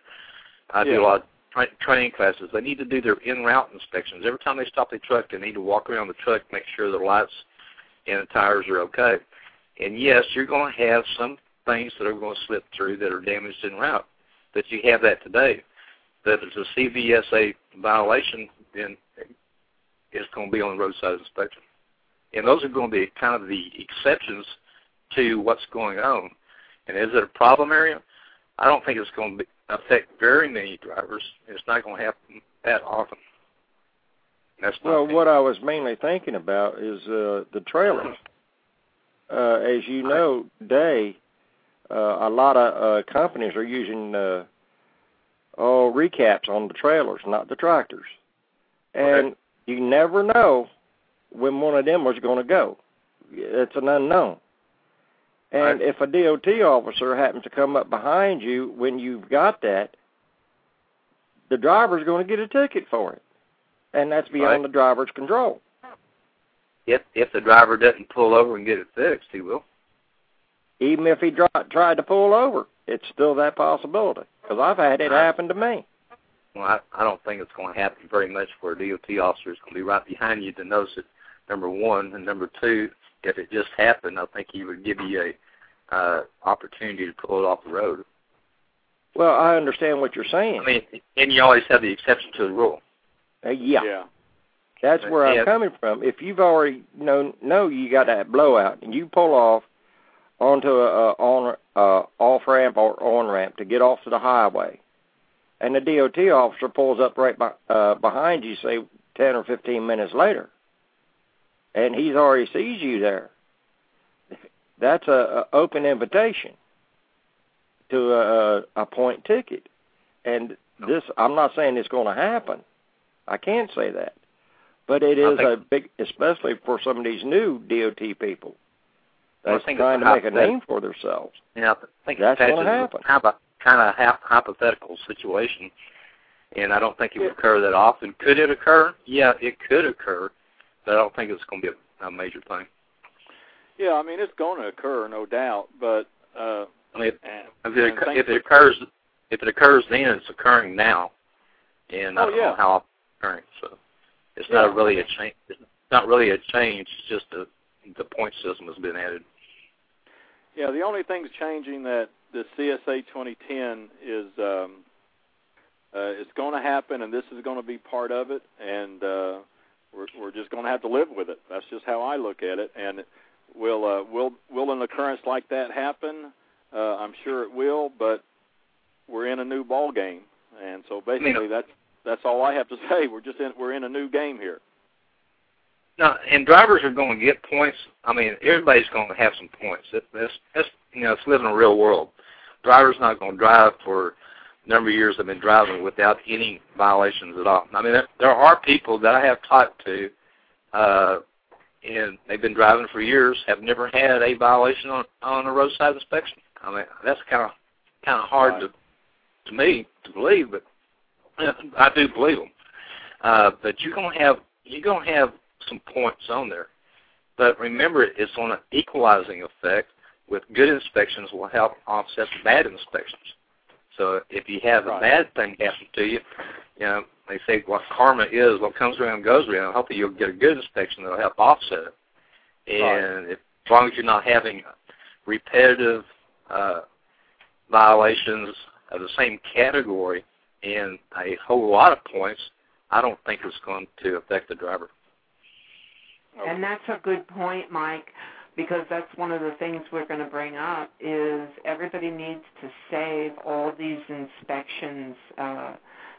I do a lot of tra- training classes. They need to do their in-route inspections every time they stop their truck. They need to walk around the truck, make sure the lights and the tires are okay. And yes, you're going to have some things that are going to slip through that are damaged in route. But you have that today. That it's a CVSA violation, then it's going to be on the roadside inspection and those are going to be kind of the exceptions to what's going on. And is it a problem area? I don't think it's going to be, affect very many drivers. It's not going to happen that often. That's Well, opinion. what I was mainly thinking about is uh, the trailers. Uh, as you know, today, uh, a lot of uh, companies are using uh, oh recaps on the trailers, not the tractors, and Okay. you never know when one of them was going to go. It's an unknown. And Right. if a DOT officer happens to come up behind you when you've got that, the driver's going to get a ticket for it, and that's beyond Right. the driver's control. if if the driver doesn't pull over and get it fixed, he will. Even if he dri tried to pull over, it's still that possibility. Because I've had it happen to me. Well, I, I don't think it's going to happen very much where a DOT officer is going to be right behind you to notice it. Number one, and number two, if it just happened, I think he would give you a uh, opportunity to pull it off the road. Well, I understand what you're saying. I mean, and you always have the exception to the rule. Uh, yeah, yeah. that's where Yeah. I'm coming from. If you've already know know you got that blowout and you pull off onto a, a on uh, off ramp or on ramp to get off to the highway, and the DOT officer pulls up right by, uh, behind you, say ten or fifteen minutes later, and he's already sees you there. That's a, a open invitation to a, a point ticket, and this I'm not saying it's going to happen. I can't say that, but it is a big, especially for some of these new DOT people Well, that's it's trying to make a name for themselves. Yeah, I think That's it's gonna happen. Kind of a kind of hy- hypothetical situation, and I don't think it would occur that often. Could it occur? Yeah, it could occur, but I don't think it's going to be a, a major thing. Yeah, I mean it's going to occur, no doubt. But uh, I mean, and, if it, and if it occurs, if it occurs then, it's occurring now, and I Oh, don't yeah. know how it's occurring. So it's not really a change. It's not really a change. It's just a, the point system has been added. Yeah, the only thing's changing that the CSA 2010 is um, uh, it's going to happen, and this is going to be part of it, and uh, we're we're just going to have to live with it. That's just how I look at it. And will uh, will will an occurrence like that happen? Uh, I'm sure it will, but we're in a new ball game, and so basically that's that's all I have to say. We're just in we're in a new game here. No, and drivers are going to get points. I mean, everybody's going to have some points. That's, that's you know, it's living in a real world. Drivers not going to drive for number of years. I've been driving without any violations at all. I mean, there, there are people that I have talked to, uh, and they've been driving for years, have never had a violation on on a roadside inspection. I mean, that's kind of kind of hard right. to to me to believe, but I do believe them. Uh, but you're gonna have you're gonna have some points on there. But remember, it's on an equalizing effect. With good inspections, will help offset the bad inspections. So if you have Right. a bad thing happen to you, you know they say what karma is, what comes around goes around. Hopefully, you'll get a good inspection that'll help offset it. And if, as long as you're not having repetitive uh, violations of the same category and a whole lot of points, I don't think it's going to affect the driver. And that's a good point, Mike, because that's one of the things we're going to bring up is everybody needs to save all these inspections uh,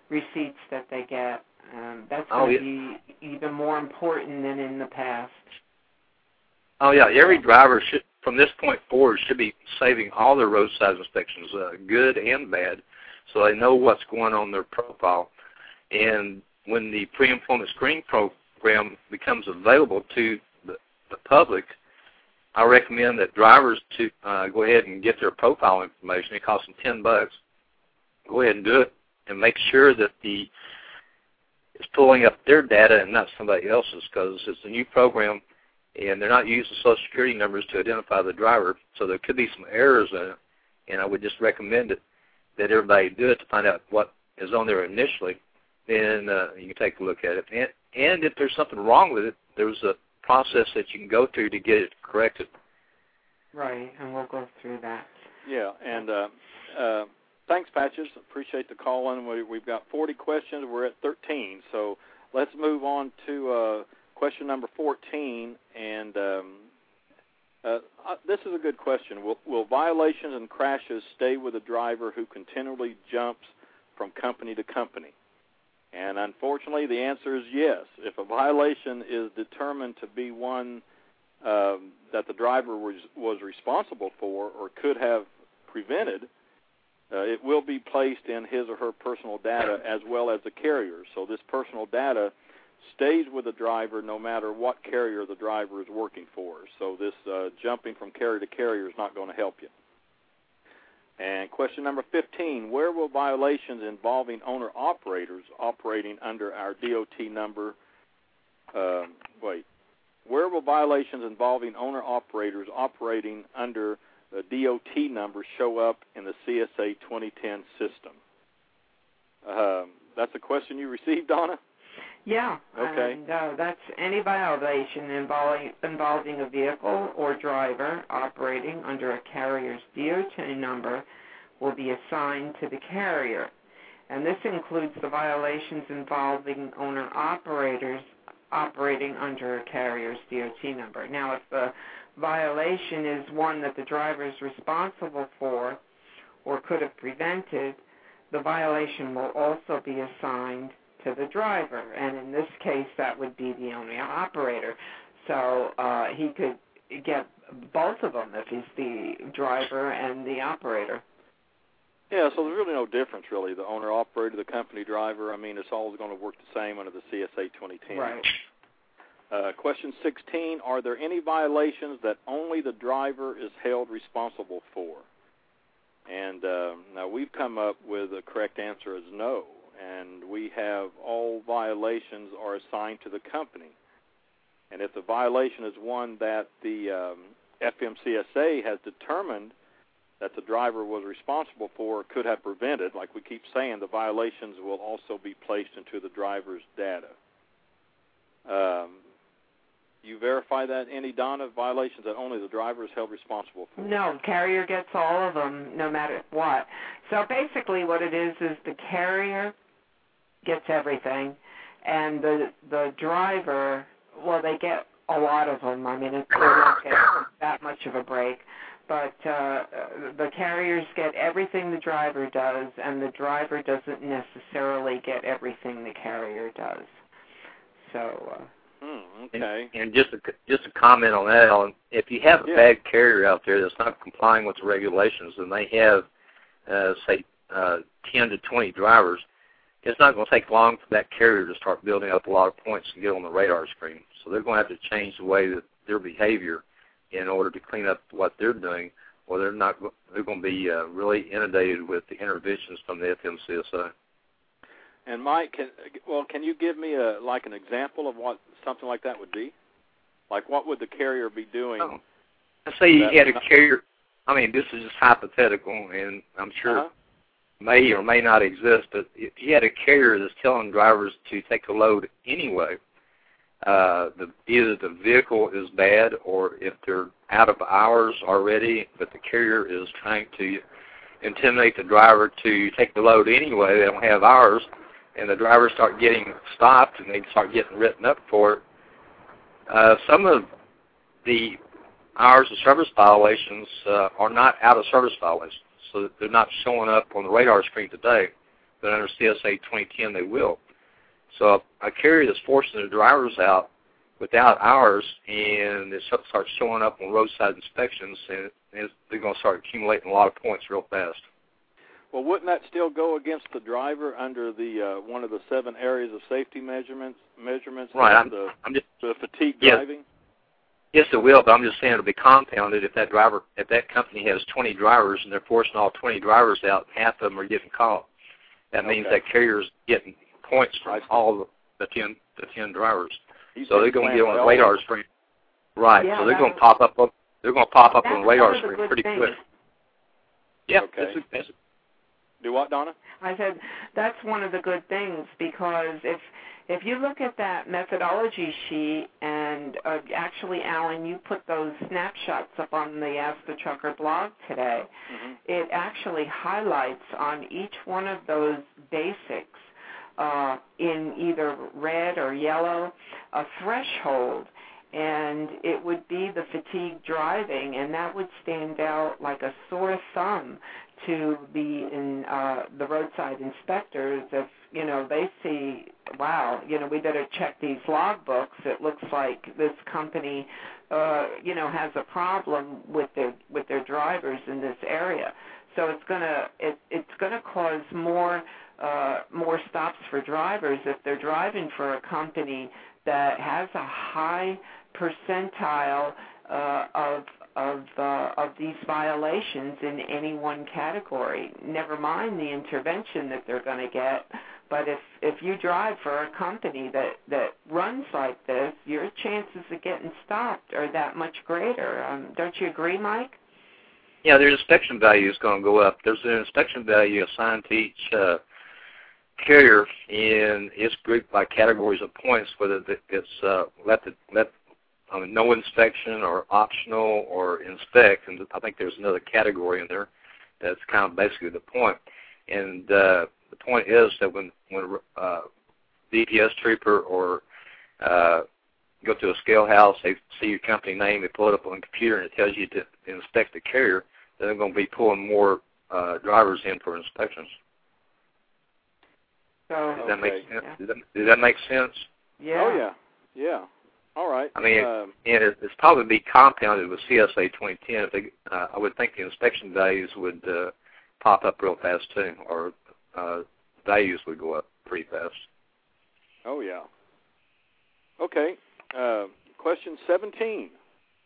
receipts that they get. Um, that's Oh, going to be even more important than in the past. Oh yeah, every driver should, from this point forward, should be saving all their roadside inspections, uh, good and bad, so they know what's going on in their profile. And when the pre-employment screening program becomes available to the, the public, I recommend that drivers to uh, go ahead and get their profile information. It costs them ten bucks. Go ahead and do it, and make sure that the it's pulling up their data and not somebody else's, because it's a new program and they're not using social security numbers to identify the driver, so there could be some errors in it. And I would just recommend it that everybody do it to find out what is on there initially. Then uh, you can take a look at it. And, and if there's something wrong with it, there's a process that you can go through to get it corrected. Right, and we'll go through that. Yeah, and uh, uh, thanks, Patches. Appreciate the call in. We, we've got 40 questions. We're at 13, so let's move on to uh, question number 14. And um, uh, uh, this is a good question. Will, will violations and crashes stay with a driver who continually jumps from company to company? And unfortunately, the answer is yes. If a violation is determined to be one um, that the driver was was responsible for or could have prevented, uh, it will be placed in his or her personal data as well as the carrier. So this personal data stays with the driver no matter what carrier the driver is working for. So this uh, jumping from carrier to carrier is not going to help you. And question number 15, where will violations involving owner-operators operating under our DOT number, uh, wait, where will violations involving owner-operators operating under the DOT number show up in the CSA 2010 system? Um, that's a question you received, Donna? Yeah. Okay. And uh, that's any violation involving involving a vehicle or driver operating under a carrier's DOT number will be assigned to the carrier. And this includes the violations involving owner operators operating under a carrier's DOT number. Now, if the violation is one that the driver is responsible for or could have prevented, the violation will also be assigned to the driver, and in this case, that would be the owner operator. So uh, he could get both of them if he's the driver and the operator. Yeah, so there's really no difference, really. The owner operator, the company driver, I mean, it's all going to work the same under the CSA 2010. Right. Uh, question 16 Are there any violations that only the driver is held responsible for? And uh, now we've come up with the correct answer as no. And we have all violations are assigned to the company. And if the violation is one that the um, FMCSA has determined that the driver was responsible for or could have prevented, like we keep saying, the violations will also be placed into the driver's data. Um, you verify that any Donna violations that only the driver is held responsible for? No, carrier gets all of them, no matter what. So basically, what it is is the carrier gets everything, and the the driver, well, they get a lot of them. I mean, it, they don't get that much of a break, but uh, the carriers get everything the driver does, and the driver doesn't necessarily get everything the carrier does. So. Uh, Hmm, okay. And, and just a just a comment on that, Allen. If you have a Yeah. bad carrier out there that's not complying with the regulations, and they have, uh, say, uh, 10 to 20 drivers, it's not going to take long for that carrier to start building up a lot of points to get on the radar screen. So they're going to have to change the way that their behavior in order to clean up what they're doing, or they're not they're going to be uh, really inundated with the interventions from the FMCSA. And Mike, can, well, can you give me a like an example of what something like that would be? Like, what would the carrier be doing? Oh. Let's say you had a carrier. I mean, this is just hypothetical, and I'm sure Uh-huh. May or may not exist, but if you had a carrier that's telling drivers to take a load anyway, uh, the, either the vehicle is bad or if they're out of hours already, but the carrier is trying to intimidate the driver to take the load anyway, they don't have hours, and the drivers start getting stopped and they start getting written up for it. Uh, some of the hours of service violations uh, are not out of service violations so that they're not showing up on the radar screen today, but under CSA 2010 they will. So a carrier that's forcing the drivers out without hours and it starts showing up on roadside inspections, and they're going to start accumulating a lot of points real fast. Well, wouldn't that still go against the driver under the uh, one of the seven areas of safety measurements? Measurements. Right. I'm, the, I'm just the fatigue Yes. driving. Yes, it will, but I'm just saying it'll be compounded if that driver, if that company has 20 drivers and they're forcing all 20 drivers out, and half of them are getting caught. That means Okay. that carrier's getting points I from all the, the 10 the 10 drivers. He's So they're going to get on the radar well. screen. Right. Yeah, so they're going to pop up. They're going to pop up That's on the radar one of the screen pretty things. quick. Yeah. Okay. That's, that's, Do what, Donna? I said that's one of the good things because if if you look at that methodology sheet and uh, actually Allen you put those snapshots up on the Ask the Trucker blog today Mm-hmm. it actually highlights on each one of those BASICs uh, in either red or yellow a threshold and it would be the fatigue driving and that would stand out like a sore thumb to the in uh the roadside inspectors if you know they see wow you know we better check these logbooks. It looks like this company uh you know has a problem with their with their drivers in this area. So it's to it it's to cause more uh more stops for drivers if they're driving for a company that has a high percentile uh of of uh, of these violations in any one category. Never mind the intervention that they're going to get, but if if you drive for a company that that runs like this, your chances of getting stopped are that much greater. Um, don't you agree, Mike? yeah, their inspection value is going to go up. There's an inspection value assigned to each uh, carrier, and it's grouped by categories of points, whether it's uh, let the let I mean, no inspection or optional or inspect, and I think there's another category in there that's kind of basically the point. And uh, the point is that when when uh, DPS trooper or uh, go to a scale house, they see your company name, they pull it up on the computer, and it tells you to inspect the carrier. Then they're going to be pulling more uh, drivers in for inspections. So Does that make sense? Yeah. Does that, does that make sense? yeah. Oh yeah, yeah. All right. I mean, um, and it, it's probably be compounded with CSA 2010. If they, uh, I would think the inspection values would uh, pop up real fast too, or uh, values would go up pretty fast. oh yeah. Okay. Uh, question 17.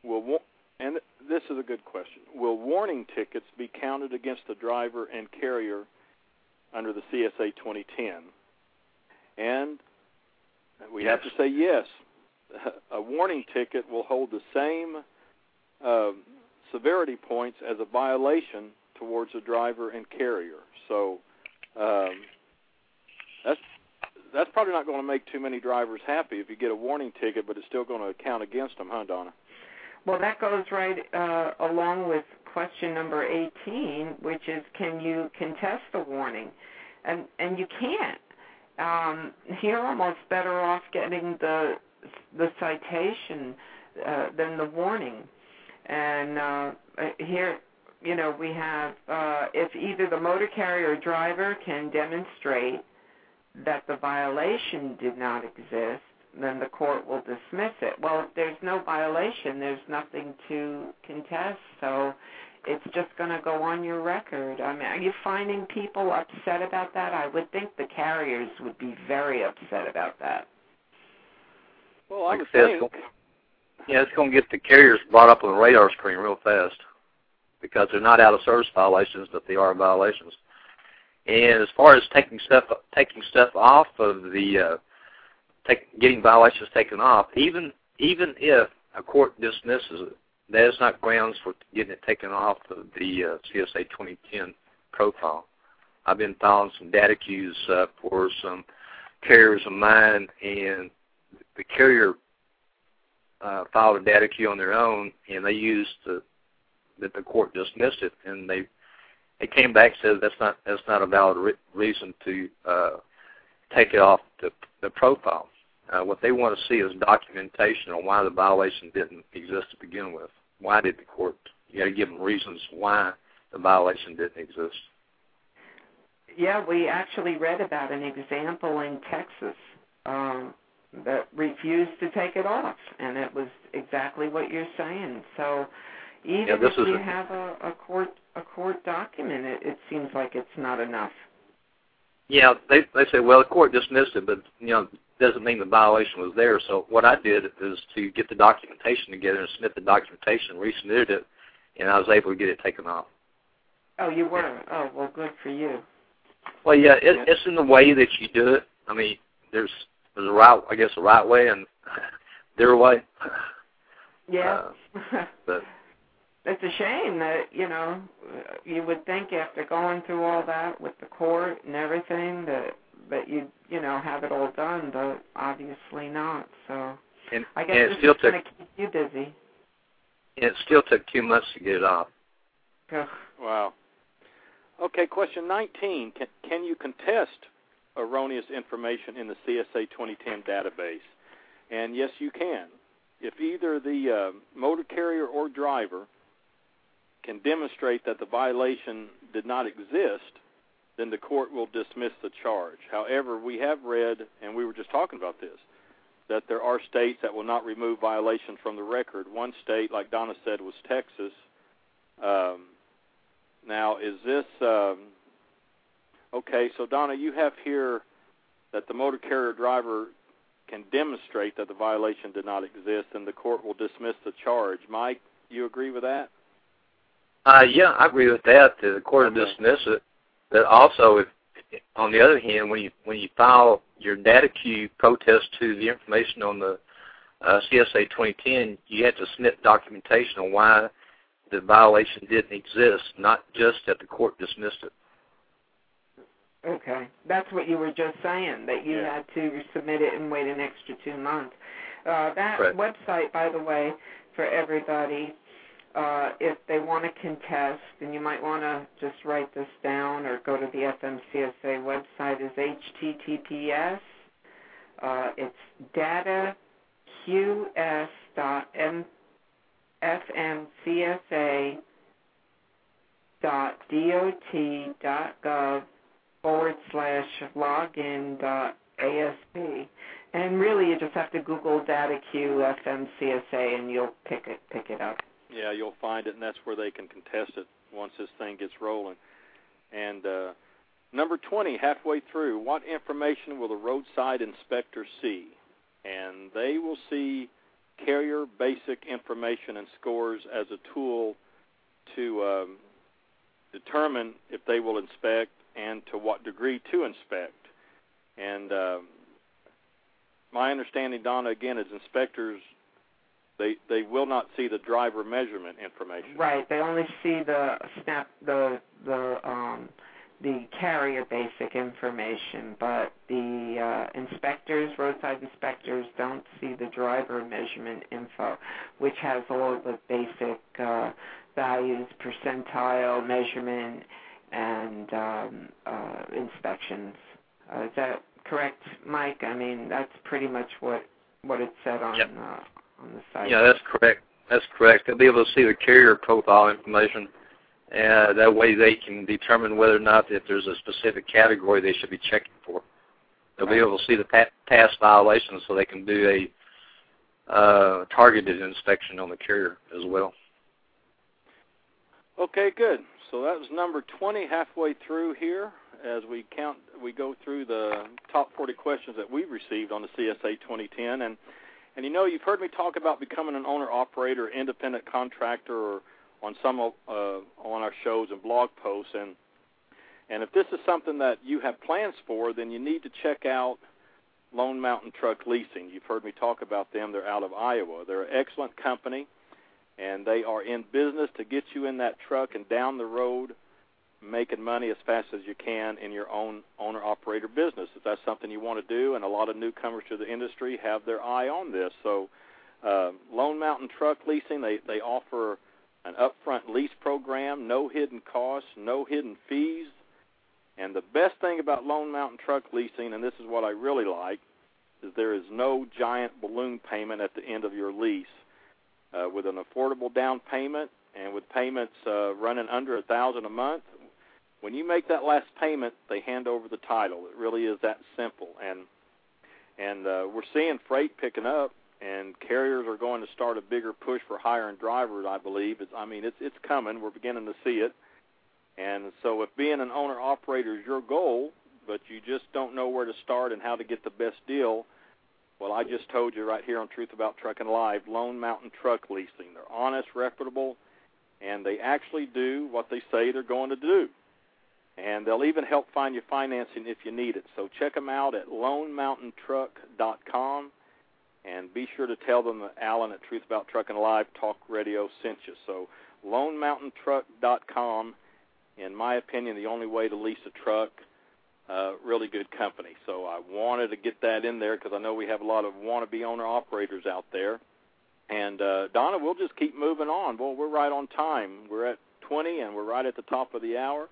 Will and this is a good question. Will warning tickets be counted against the driver and carrier under the CSA 2010? And we have to say yes. A warning ticket will hold the same um, severity points as a violation towards the driver and carrier. So um, that's that's probably not going to make too many drivers happy if you get a warning ticket, but it's still going to count against them, huh, Donna? Well, that goes right uh, along with question number 18, which is can you contest the warning? And and you can't. Um, you're almost better off getting the the citation uh, than the warning. And uh, here, you know, we have uh, if either the motor carrier or driver can demonstrate that the violation did not exist, then the court will dismiss it. Well, if there's no violation, there's nothing to contest, so it's just going to go on your record. I mean, are you finding people upset about that? I would think the carriers would be very upset about that. Well, Like would I said, think. it's gonna- Yeah, it's going to get the carriers brought up on the radar screen real fast because they're not out of service violations, but they are violations. And as far as taking stuff taking stuff off of the uh, take, getting violations taken off, even even if a court dismisses it, that is not grounds for getting it taken off of the uh, CSA 2010 profile. I've been filing some DataQs uh, for some carriers of mine, and the carrier uh, filed a DataQ on their own, and they used the, that the court dismissed it, and they they came back and said that's not that's not a valid re- reason to uh, take it off the the profile. Uh, what they want to see is documentation on why the violation didn't exist to begin with. Why did the court? You got to give them reasons why the violation didn't exist. Yeah, we actually read about an example in Texas um, that refused to take it off, and it was exactly what you're saying. So even Yeah, if you a- have a, a court a court document, it, it seems like it's not enough. Yeah, they they say, well, the court dismissed it, but you know, doesn't mean the violation was there. So what I did is to get the documentation together and submit the documentation, resubmitted it, and I was able to get it taken off. Oh, you were. Oh, well, good for you. Well, yeah, it, it's in the way that you do it. I mean, there's there's a right, I guess, a right way and their way. Yeah. Uh, but it's a shame that you know you would think after going through all that with the court and everything that that you you know have it all done, but obviously not. So and, I guess and it this still is took going to keep you busy. and it still took two months to get it off. Ugh. Wow. Okay, question 19. Can, can you contest erroneous information in the CSA 2010 database? And yes, you can. If either the uh, motor carrier or driver can demonstrate that the violation did not exist, then the court will dismiss the charge. However, we have read, and we were just talking about this, that there are states that will not remove violations from the record. One state, like Donna said, was Texas. Um, now, is this um, okay? So, Donna, you have here that the motor carrier driver can demonstrate that the violation did not exist, and the court will dismiss the charge. Mike, you agree with that? Uh, yeah, I agree with that. The court will dismiss it. But also, if on the other hand, when you when you file your DataQ protest to the information on the uh, CSA 2010, you have to submit documentation on why the violation didn't exist, not just that the court dismissed it. Okay, that's what you were just saying that you Yeah. had to submit it and wait an extra two months. Uh, that Correct. website, by the way, for everybody, uh, if they want to contest, and you might want to just write this down or go to the FMCSA website, is HTTPS. Uh, it's dataqs.fmcsa dot dot gov forward slash login dot ASP. And really, you just have to Google DataQ FMCSA, and you'll pick it pick it up. Yeah, you'll find it, and that's where they can contest it once this thing gets rolling. And uh, number 20, halfway through, what information will the roadside inspector see? And they will see carrier BASIC information and scores as a tool to um, determine if they will inspect and to what degree to inspect. And um, my understanding, Donna, again, is inspectors they they will not see the driver measurement information. Right. They only see the snap the the um the carrier BASIC information, but the uh, inspectors, roadside inspectors, don't see the driver measurement info, which has all the basic uh, values, percentile measurement, and um, uh, inspections. Uh, is that correct, Mike? I mean, that's pretty much what what it said on Yep. uh, on the site. Yeah, that's correct. That's correct. They'll be able to see the carrier profile information, and that way they can determine whether or not if there's a specific category they should be checking for. they'll be able to see the pa- past violations, so they can do a uh, targeted inspection on the carrier as well. Okay, good. So that was number 20 halfway through here as we count we go through the top 40 questions that we've received on the CSA 2010 and and you know you've heard me talk about becoming an owner operator independent contractor or on some of, uh, on our shows and blog posts and and if this is something that you have plans for then you need to check out Lone Mountain Truck Leasing. You've heard me talk about them. They're out of Iowa. They're an excellent company and they are in business to get you in that truck and down the road making money as fast as you can in your own owner operator business. If that's something you want to do and a lot of newcomers to the industry have their eye on this. So uh, lone mountain truck leasing they they offer an upfront lease program no hidden costs no hidden fees. And the best thing about lone mountain truck leasing and this is what i really like is there is no giant balloon payment at the end of your lease uh, with an affordable down payment and with payments uh, running under a thousand a month. When you make that last payment, they hand over the title. It really is that simple, and and uh, we're seeing freight picking up, and carriers are going to start a bigger push for hiring drivers. I believe. It's, I mean, it's it's coming. We're beginning to see it, and so if being an owner operator is your goal, but you just don't know where to start and how to get the best deal, well, I just told you right here on Truth About Trucking Live, Lone Mountain Truck Leasing. They're honest, reputable, and they actually do what they say they're going to do. And they'll even help find you financing if you need it. So check them out at lonemountaintruck.com and be sure to tell them that Allen at Truth About Trucking Live Talk Radio sent you. So lonemountaintruck.com, in my opinion, the only way to lease a truck – uh, really good company. So I wanted to get that in there because I know we have a lot of wannabe owner operators out there. And uh, Donna, we'll just keep moving on. Well, we're right on time. We're at 20, and we're right at the top of the hour.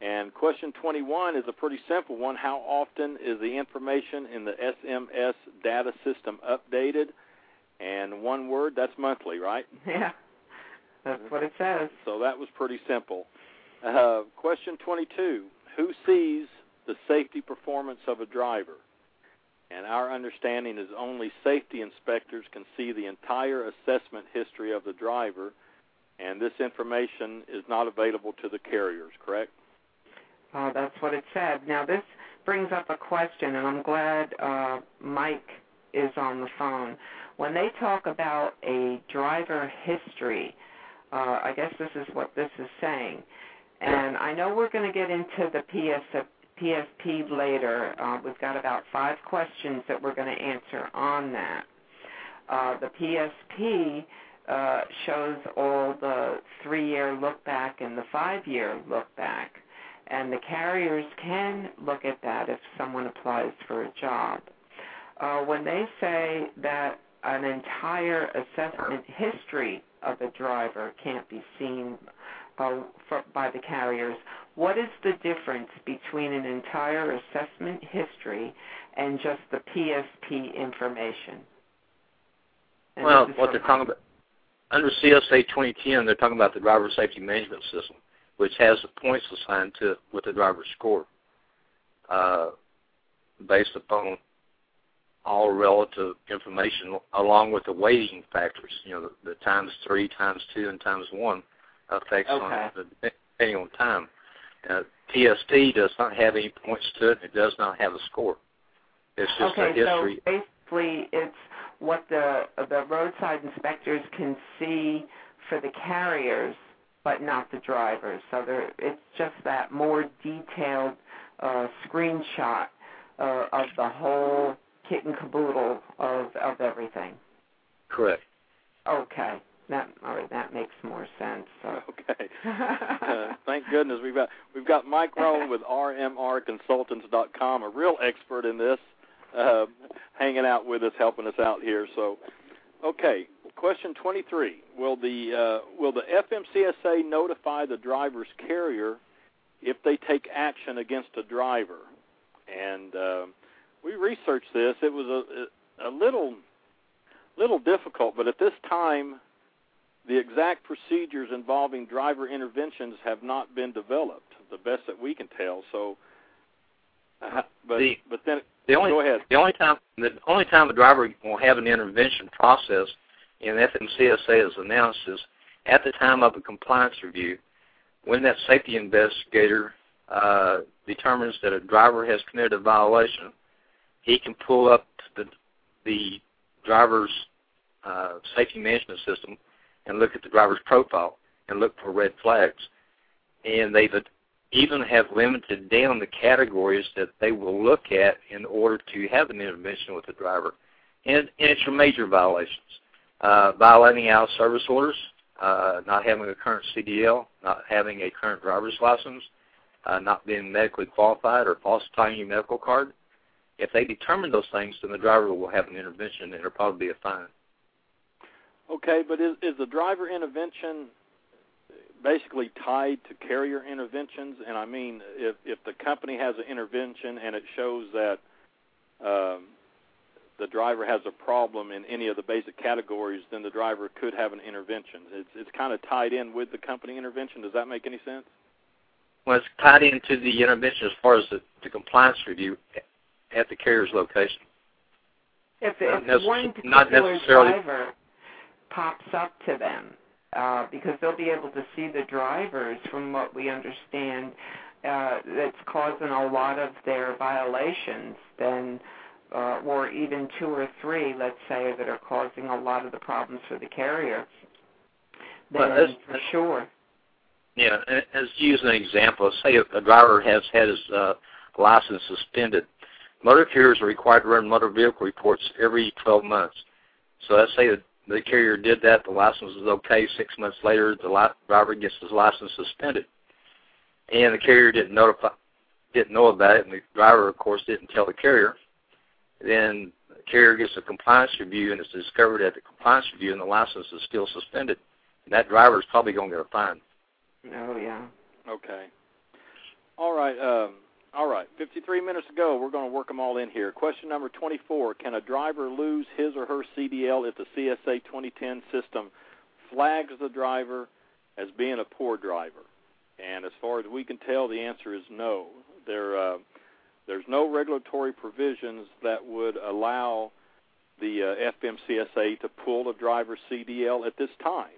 And question 21 is a pretty simple one. How often is the information in the SMS data system updated? And one word, that's monthly, right? Yeah, that's what it says. So that was pretty simple. Uh, question 22 Who sees the safety performance of a driver. And our understanding is only safety inspectors can see the entire assessment history of the driver, and this information is not available to the carriers, correct? Uh, that's what it said. Now, this brings up a question, and I'm glad uh, Mike is on the phone. When they talk about a driver history, uh, I guess this is what this is saying. And I know we're going to get into the PS, PSP later. Uh, we've got about five questions that we're going to answer on that. Uh, the PSP uh, shows all the three-year look back and the five-year look back, and the carriers can look at that if someone applies for a job. Uh, when they say that an entire assessment history of a driver can't be seen uh, for, by the carriers, what is the difference between an entire assessment history and just the PSP information? And well, what they're talking about under CSA 2010, they're talking about the driver safety management system, which has the points assigned to it with the driver's score, uh, based upon all relative information, along with the weighting factors. You know, the, the times three, times two, and times one effects okay. on the depending on time. Uh, PSP does not have any points to it. It does not have a score. It's just okay, a history. so basically, it's what the the roadside inspectors can see for the carriers, but not the drivers. So there, it's just that more detailed uh, screenshot uh, of the whole kit and caboodle of of everything. Correct. Okay. That right, that makes more sense. So. Okay. uh, thank goodness we've got we've got Mike Rohn with RMRConsultants.com, a real expert in this, uh, hanging out with us, helping us out here. So, okay. Question 23: Will the uh, will the FMCSA notify the driver's carrier if they take action against a driver? And uh, we researched this. It was a, a little little difficult, but at this time the exact procedures involving driver interventions have not been developed, the best that we can tell. So, uh, but the, but then The only Go ahead. the only time the only time a driver will have an intervention process in FMCSA is announced is at the time of a compliance review, when that safety investigator uh, determines that a driver has committed a violation, he can pull up the the driver's uh, safety management system and look at the driver's profile and look for red flags. And they've even have limited down the categories that they will look at in order to have an intervention with the driver. And, and it's your major violations. Uh, violating out service orders, uh, not having a current CDL, not having a current driver's license, uh, not being medically qualified or falsifying your medical card. If they determine those things, then the driver will have an intervention and it'll probably be a fine. Okay, but is is the driver intervention basically tied to carrier interventions? And I mean, if if the company has an intervention and it shows that um, the driver has a problem in any of the BASIC categories, then the driver could have an intervention. It's it's kind of tied in with the company intervention. Does that make any sense? Well, it's tied into the intervention as far as the, the compliance review at the carrier's location. If, Not if necess- one not necessarily- driver pops up to them, uh, because they'll be able to see the drivers, from what we understand, uh, that's causing a lot of their violations, then, uh, or even two or three, let's say, that are causing a lot of the problems for the carrier, then Well, that's- for sure. Yeah, as use an example, say a, a driver has had his uh, license suspended. Motor carriers are required to run motor vehicle reports every 12 months. So let's say the, the carrier did that, the license is okay. Six months later, the li- driver gets his license suspended, and the carrier didn't notify, didn't know about it, and the driver, of course, didn't tell the carrier. Then the carrier gets a compliance review, and it's discovered at the compliance review, and the license is still suspended. And that driver is probably going to get a fine. Oh, yeah. Okay. All right. Um, all right. 53 minutes ago, we're going to work them all in here. Question number 24: Can a driver lose his or her CDL if the CSA 2010 system flags the driver as being a poor driver? And as far as we can tell, the answer is no. There, uh, there's no regulatory provisions that would allow the uh, FMCSA to pull a driver's CDL at this time.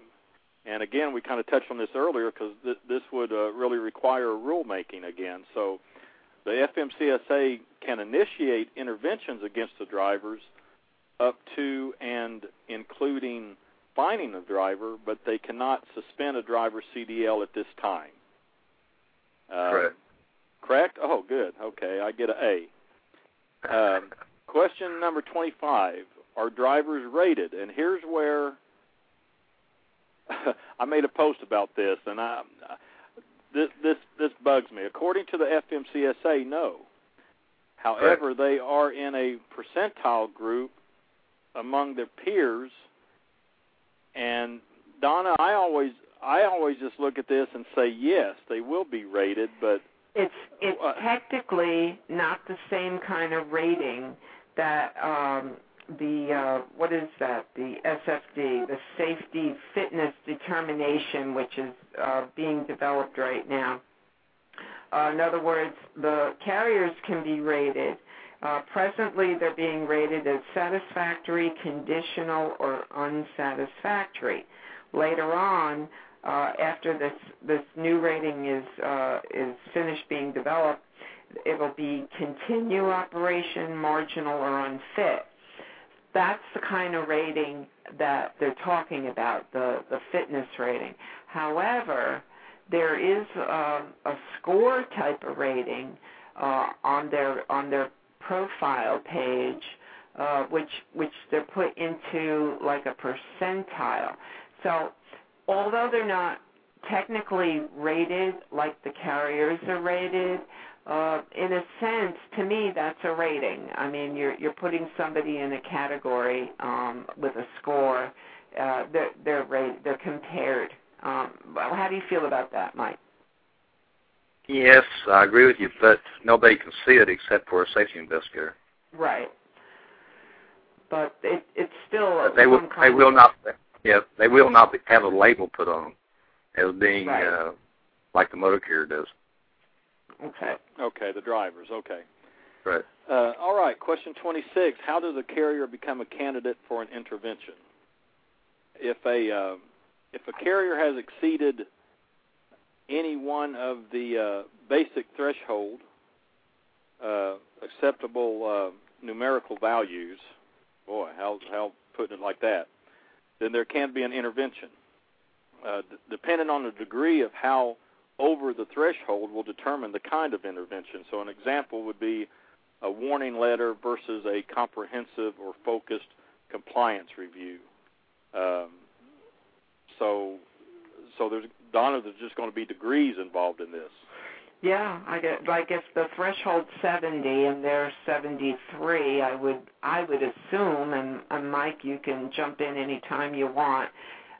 And again, we kind of touched on this earlier because th- this would uh, really require rulemaking again. So the FMCSA can initiate interventions against the drivers up to and including fining the driver, but they cannot suspend a driver's CDL at this time. Uh, Correct. Correct? Oh, good. Okay, I get an A. Um, question number 25. Are drivers rated? And here's where I made a post about this, and I this this this bugs me. According to the FMCSA, no. However, they are in a percentile group among their peers. And Donna, I always I always just look at this and say yes, they will be rated, but It's it's Uh, technically not the same kind of rating that um, the uh, what is that the SFD, the Safety Fitness Determination, which is uh, being developed right now. Uh, in other words, the carriers can be rated. Uh, presently, they're being rated as satisfactory, conditional, or unsatisfactory. Later on, uh, after this this new rating is uh, is finished being developed, it will be continue operation, marginal, or unfit. That's the kind of rating that they're talking about, the the fitness rating. However, there is uh, a score type of rating uh, on their on their profile page, uh, which which they're put into like a percentile. So although they're not technically rated like the carriers are rated, uh, in a sense, to me, that's a rating. I mean, you're you're putting somebody in a category um, with a score. Uh, they're they're rated, they're compared. Um, well, how do you feel about that, Mike? Yes, I agree with you, but nobody can see it except for a safety investigator. Right. But it it's still But they will. They will not. Yeah, they will not have a label put on them as being Right. uh, like the motor carrier does. Okay. okay, the drivers. Okay. Right. Uh, all right. Question 26. How does a carrier become a candidate for an intervention? If a uh, if a carrier has exceeded any one of the uh, BASIC threshold uh, acceptable uh, numerical values, boy, how how putting it like that, then there can be an intervention. Uh, d- depending on the degree of how over the threshold will determine the kind of intervention. So an example would be a warning letter versus a comprehensive or focused compliance review. Um, so, so there's Donna. There's just going to be degrees involved in this. Yeah, I guess, like if the threshold's 70 and they're 73, I would I would assume, and, and Mike, you can jump in anytime you want.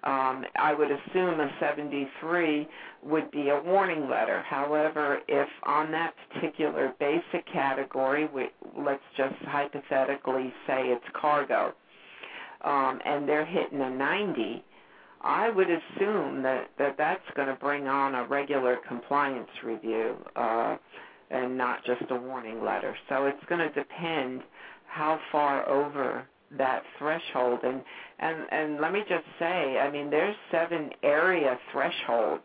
Um, I would assume a 73 would be a warning letter. However, if on that particular BASIC category, we, let's just hypothetically say it's cargo, um, and they're hitting a 90, I would assume that, that that's going to bring on a regular compliance review uh, and not just a warning letter. So it's going to depend how far over that threshold. And and and let me just say i mean there's seven area thresholds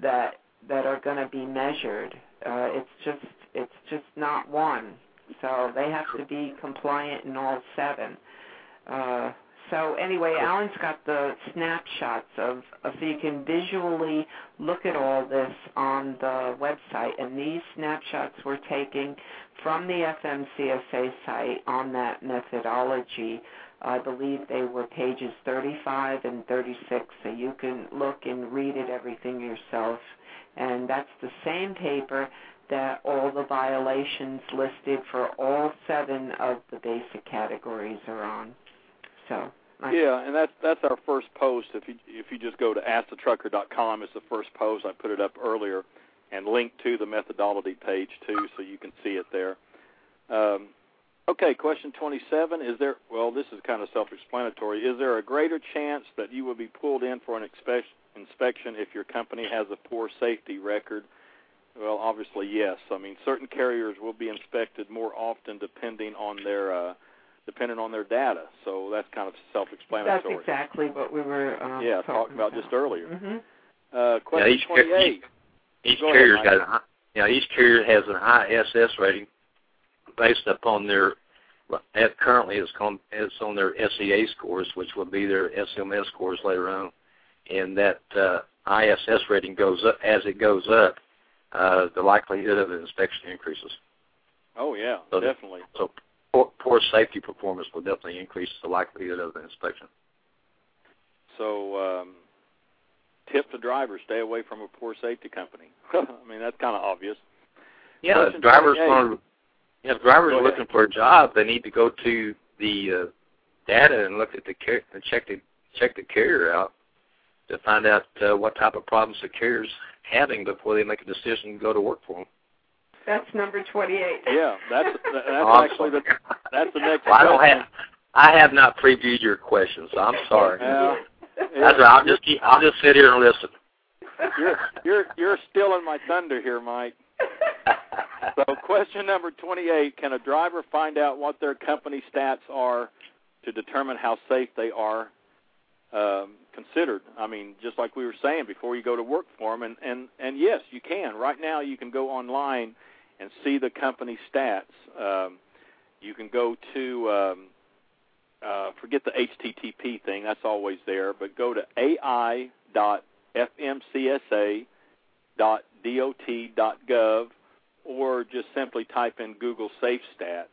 that that are going to be measured. Uh it's just it's just not one. So they have to be compliant in all seven. Uh so anyway, Allen's got the snapshots of, of so you can visually look at all this on the website, and these snapshots we're taking from the FMCSA site on that methodology. I believe they were pages 35 and 36, so you can look and read it everything yourself. And that's the same paper that all the violations listed for all seven of the BASIC categories are on. So. Yeah, and that's that's our first post. If you if you just go to askthetrucker.com, it's the first post. I put it up earlier, and link to the methodology page too, so you can see it there. Um, okay, question 27. Is there? Well, this is kind of self-explanatory. Is there a greater chance that you will be pulled in for an inspection inspection if your company has a poor safety record? Well, obviously yes. I mean, certain carriers will be inspected more often depending on their uh, depending on their data. So that's kind of self-explanatory. That's exactly what we were um, yeah, talking talking about just earlier. hmm Uh, question each 28. Each Go carrier's Mike. got a hi- you know, each carrier has an ISS rating based upon their at currently it's, com, it's on their SEA scores, which will be their SMS scores later on, and that uh, ISS rating goes up as it goes up. Uh, the likelihood of an inspection increases. Oh yeah, So the- definitely. So poor, poor safety performance will definitely increase the likelihood of an inspection. So um, tip the driver, stay away from a poor safety company. I mean that's kind of obvious. Yeah, Question if drivers 28. want yeah, if drivers are looking for a job, they need to go to the uh, data and look at the car- and check the check the carrier out to find out uh, what type of problems the carrier's having before they make a decision to go to work for them. That's number 28. Yeah, that's that's I'm actually the that's the next. Well, I don't have. I have not previewed your questions, so I'm sorry. Yeah. That's right. I'll just keep, I'll just sit here and listen. You're you're you're stealing my thunder here, Mike. So question number 28, can a driver find out what their company stats are to determine how safe they are um, considered? I mean, just like we were saying before you go to work for them, and, and, and yes, you can. Right now you can go online and see the company stats. Um, you can go to, um, uh, forget the HTTP thing, that's always there, but go to ai.fmcsa.dot.gov or just simply type in Google SafeStat,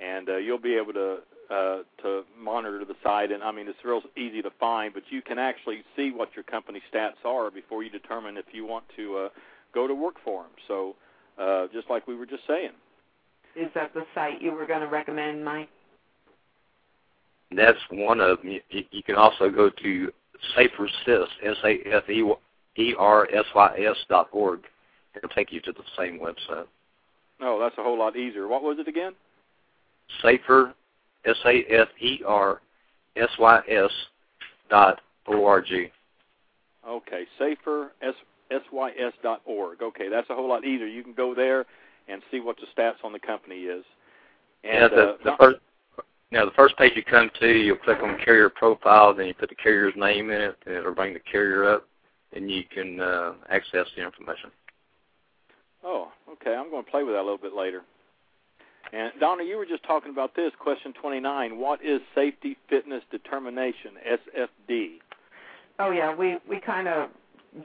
and uh, you'll be able to uh, to monitor the site. And I mean, it's real easy to find, but you can actually see what your company stats are before you determine if you want to uh, go to work for them. So, uh, just like we were just saying. Is that the site you were going to recommend, Mike? That's one of them. You, you can also go to SaferSys, S-A-F-E-R-S-Y-S dot org. It'll take you to the same website. Oh, that's a whole lot easier. What was it again? Safer, S-A-F-E-R-S-Y-S dot O-R-G. Okay, safer S- S-Y-S dot org. Okay, that's a whole lot easier. You can go there and see what the stats on the company is. And, yeah, the, uh, the first now the first page you come to, you'll click on carrier profile, then you put the carrier's name in it, and it'll bring the carrier up, and you can uh, access the information. Oh, okay. I'm going to play with that a little bit later. And Donna, you were just talking about this. Question 29. What is safety fitness determination (SFD)? Oh yeah, we we kind of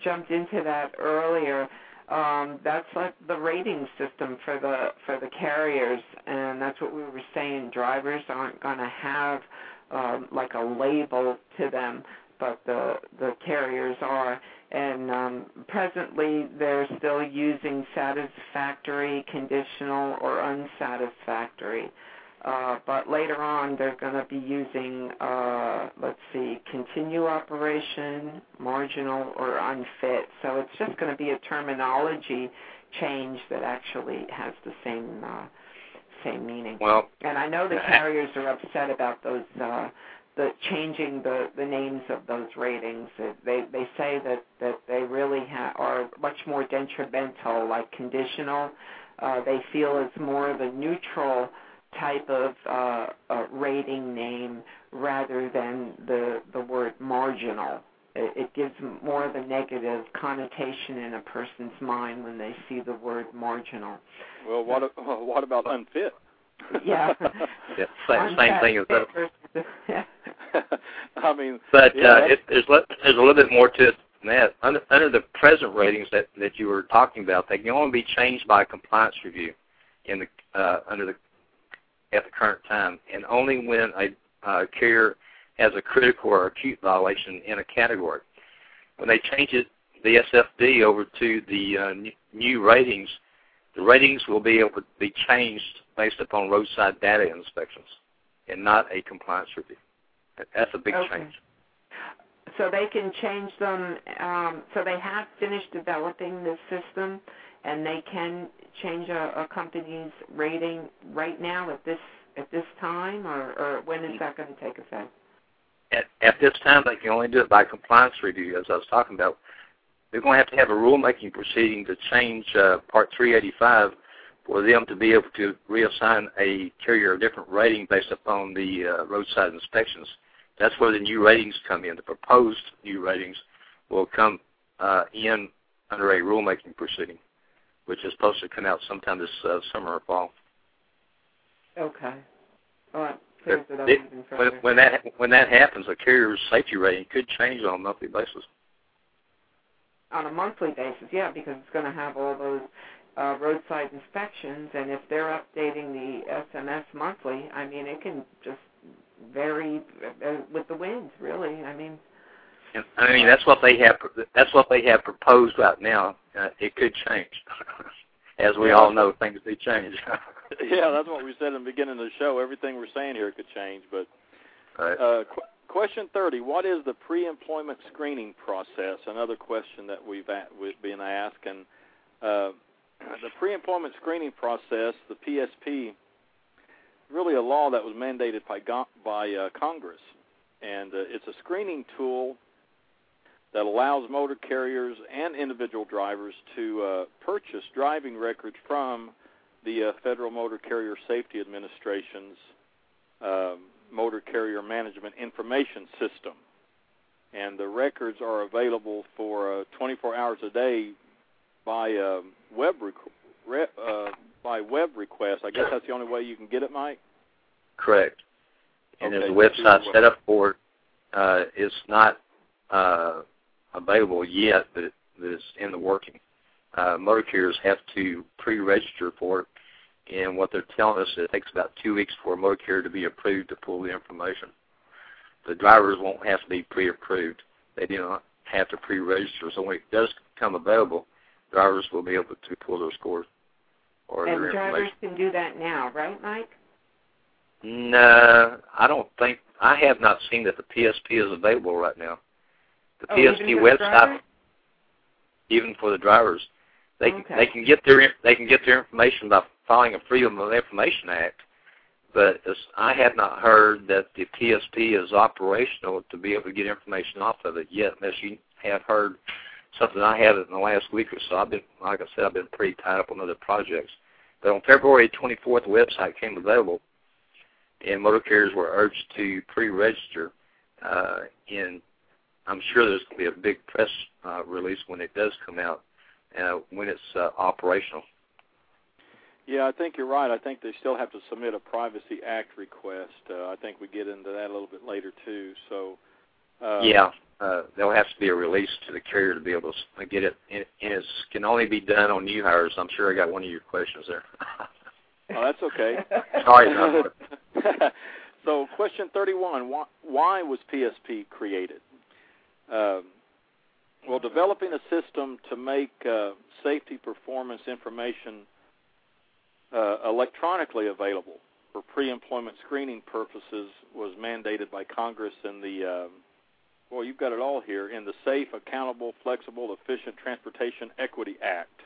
jumped into that earlier. Um, that's like the rating system for the for the carriers, and that's what we were saying. Drivers aren't going to have um, like a label to them, but the the carriers are. And um, presently, they're still using satisfactory, conditional, or unsatisfactory. But later on, they're going to be using, uh, let's see, continue operation, marginal, or unfit. So it's just going to be a terminology change that actually has the same uh, same meaning. Well, and I know the carriers are upset about those uh, the changing the the names of those ratings. They they say that that they really ha- are much more detrimental, like conditional. Uh, they feel it's more of a neutral type of uh, uh, rating name rather than the the word marginal. It, it gives more of a negative connotation in a person's mind when they see the word marginal. Well, what what about unfit? Yeah. yeah same, same thing as that. I mean, but yeah, uh, it, there's there's a little bit more to it than that. Under, under the present ratings that that you were talking about, they can only be changed by a compliance review in the uh, under the at the current time, and only when a uh, carrier has a critical or acute violation in a category. When they change it, the SFD over to the uh, new ratings, the ratings will be able to be changed based upon roadside data inspections and not a compliance review. That's a big okay. change. So they can change them. Um, so they have finished developing this system, and they can change a, a company's rating right now at this at this time, or, or when is that going to take effect? At, at this time, they can only do it by compliance review, as I was talking about. They're going to have to have a rulemaking proceeding to change uh, Part 385 for them to be able to reassign a carrier a different rating based upon the uh, roadside inspections. That's where the new ratings come in. The proposed new ratings will come uh, in under a rulemaking proceeding, which is supposed to come out sometime this uh, summer or fall. Okay. All right. It, it, when, when that when that happens, a carrier's safety rating could change on a monthly basis. On a monthly basis, yeah, because it's going to have all those uh, roadside inspections, and if they're updating the SMS monthly, I mean, it can just vary uh, with the winds, really. I mean. I mean, that's what they have. That's what they have proposed right now. Uh, it could change, as we all know, things do change. yeah, that's what we said in the beginning of the show. Everything we're saying here could change, but. Right. Uh, qu- question 30. What is the pre-employment screening process? Another question that we've, at, we've been asked. And uh, the pre-employment screening process, the PSP, really a law that was mandated by, by uh, Congress. And uh, it's a screening tool that allows motor carriers and individual drivers to uh, purchase driving records from the uh, Federal Motor Carrier Safety Administration's um, Motor Carrier Management Information System. And the records are available for uh, 24 hours a day by um, web rec- re- uh, by web request. I guess that's the only way you can get it, Mike. Correct. And okay. there's a website set up for it. Uh, it's not uh, available yet, but it, it's in the working. Uh, motor carriers have to pre-register for it, and what they're telling us is it takes about two weeks for a motor carrier to be approved to pull the information. The drivers won't have to be pre-approved. They do not have to pre-register. So when it does come available, drivers will be able to pull their scores or and their drivers can do that now, right, Mike? No, I don't think I have not seen that the PSP is available right now. The oh, PSP website, even for the drivers, they okay. they can get their they can get their information by filing a Freedom of Information Act, but as I have not heard that the PSP is operational to be able to get information off of it yet, unless you have heard something I have in the last week or so. I've been, like I said, I've been pretty tied up on other projects. But on February 24th, the website came available, and motor carriers were urged to pre-register. Uh, in, I'm sure there's going to be a big press uh, release when it does come out, uh, when it's uh, operational. Yeah, I think you're right. I think they still have to submit a Privacy Act request. Uh, I think we get into that a little bit later too. So. Uh, yeah, uh, there'll have to be a release to the carrier to be able to get it, and it can only be done on new hires. I'm sure I got one of your questions there. oh, that's okay. Sorry. so, question 31: Why, why was PSP created? Um, well, developing a system to make uh, safety performance information uh, electronically available for pre-employment screening purposes was mandated by Congress in the um, well, you've got it all here in the Safe, Accountable, Flexible, Efficient Transportation Equity Act.